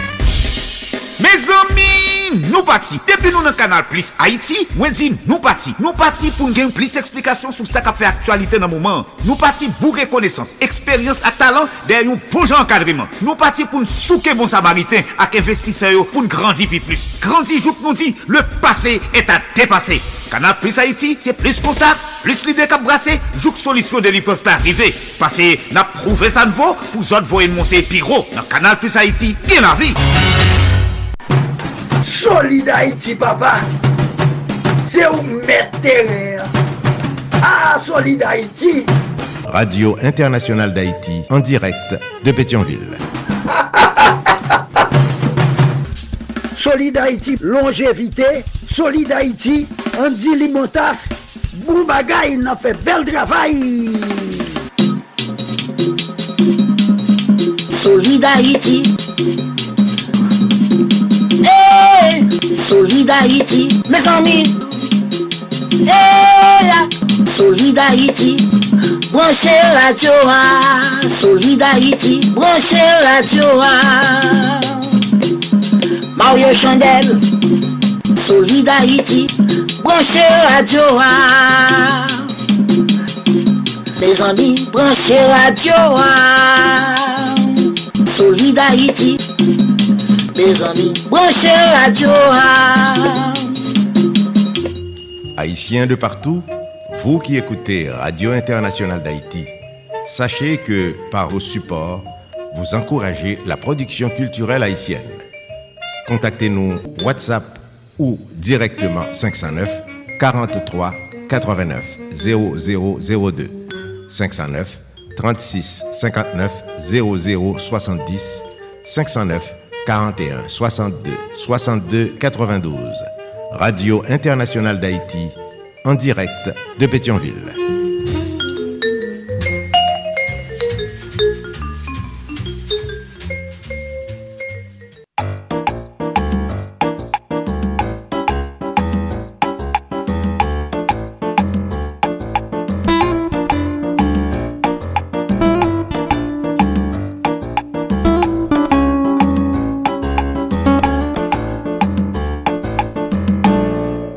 Mes amis, nou pati. Depi nou nan kanal Plus Haiti, mwen di nou pati. Nou pati pou n gen plis eksplikasyon sou sa ka fe aktualite nan mouman. Nou pati pou rekonesans, eksperyans ak talan den yon bon jan kadriman. Nou pati pou n souke bon samariten ak investiseyo pou n grandi pi plus. Grandi jout nou di, le pase et a depase. Kanal Plus Haiti, se plis kontak, plis lide kap brase, jout solisyon de li pev pa arrive. Pase na prouve sa nvo pou zot voyen monte pi ro. Nan Kanal Plus Haiti, gen la vi. Solid Haïti, papa. c'est où mettre Ah, Solid Haïti Radio Internationale d'Haïti, en direct de Pétionville. <laughs> Solid Haïti, longévité. Solid Haïti, Andy Limotas. Boubagaï, il a fait bel travail. Solid Haïti. Solidarity, mes amis. Eh hey, Solidarity, branchez radio A. Solidarity, branchez radio A. Mario Chandel, Solidarity, branchez radio A. Mes amis, branchez radio A. Solidarity. Les amis, branchez radio. ah. Haïtiens de partout, vous qui écoutez Radio Internationale d'Haïti, sachez que par vos supports, vous encouragez la production culturelle haïtienne. Contactez-nous WhatsApp ou directement 509 43 89 0002 509 36 59 00 70 509 41 62 62 92 Radio Internationale d'Haïti en direct de Pétionville.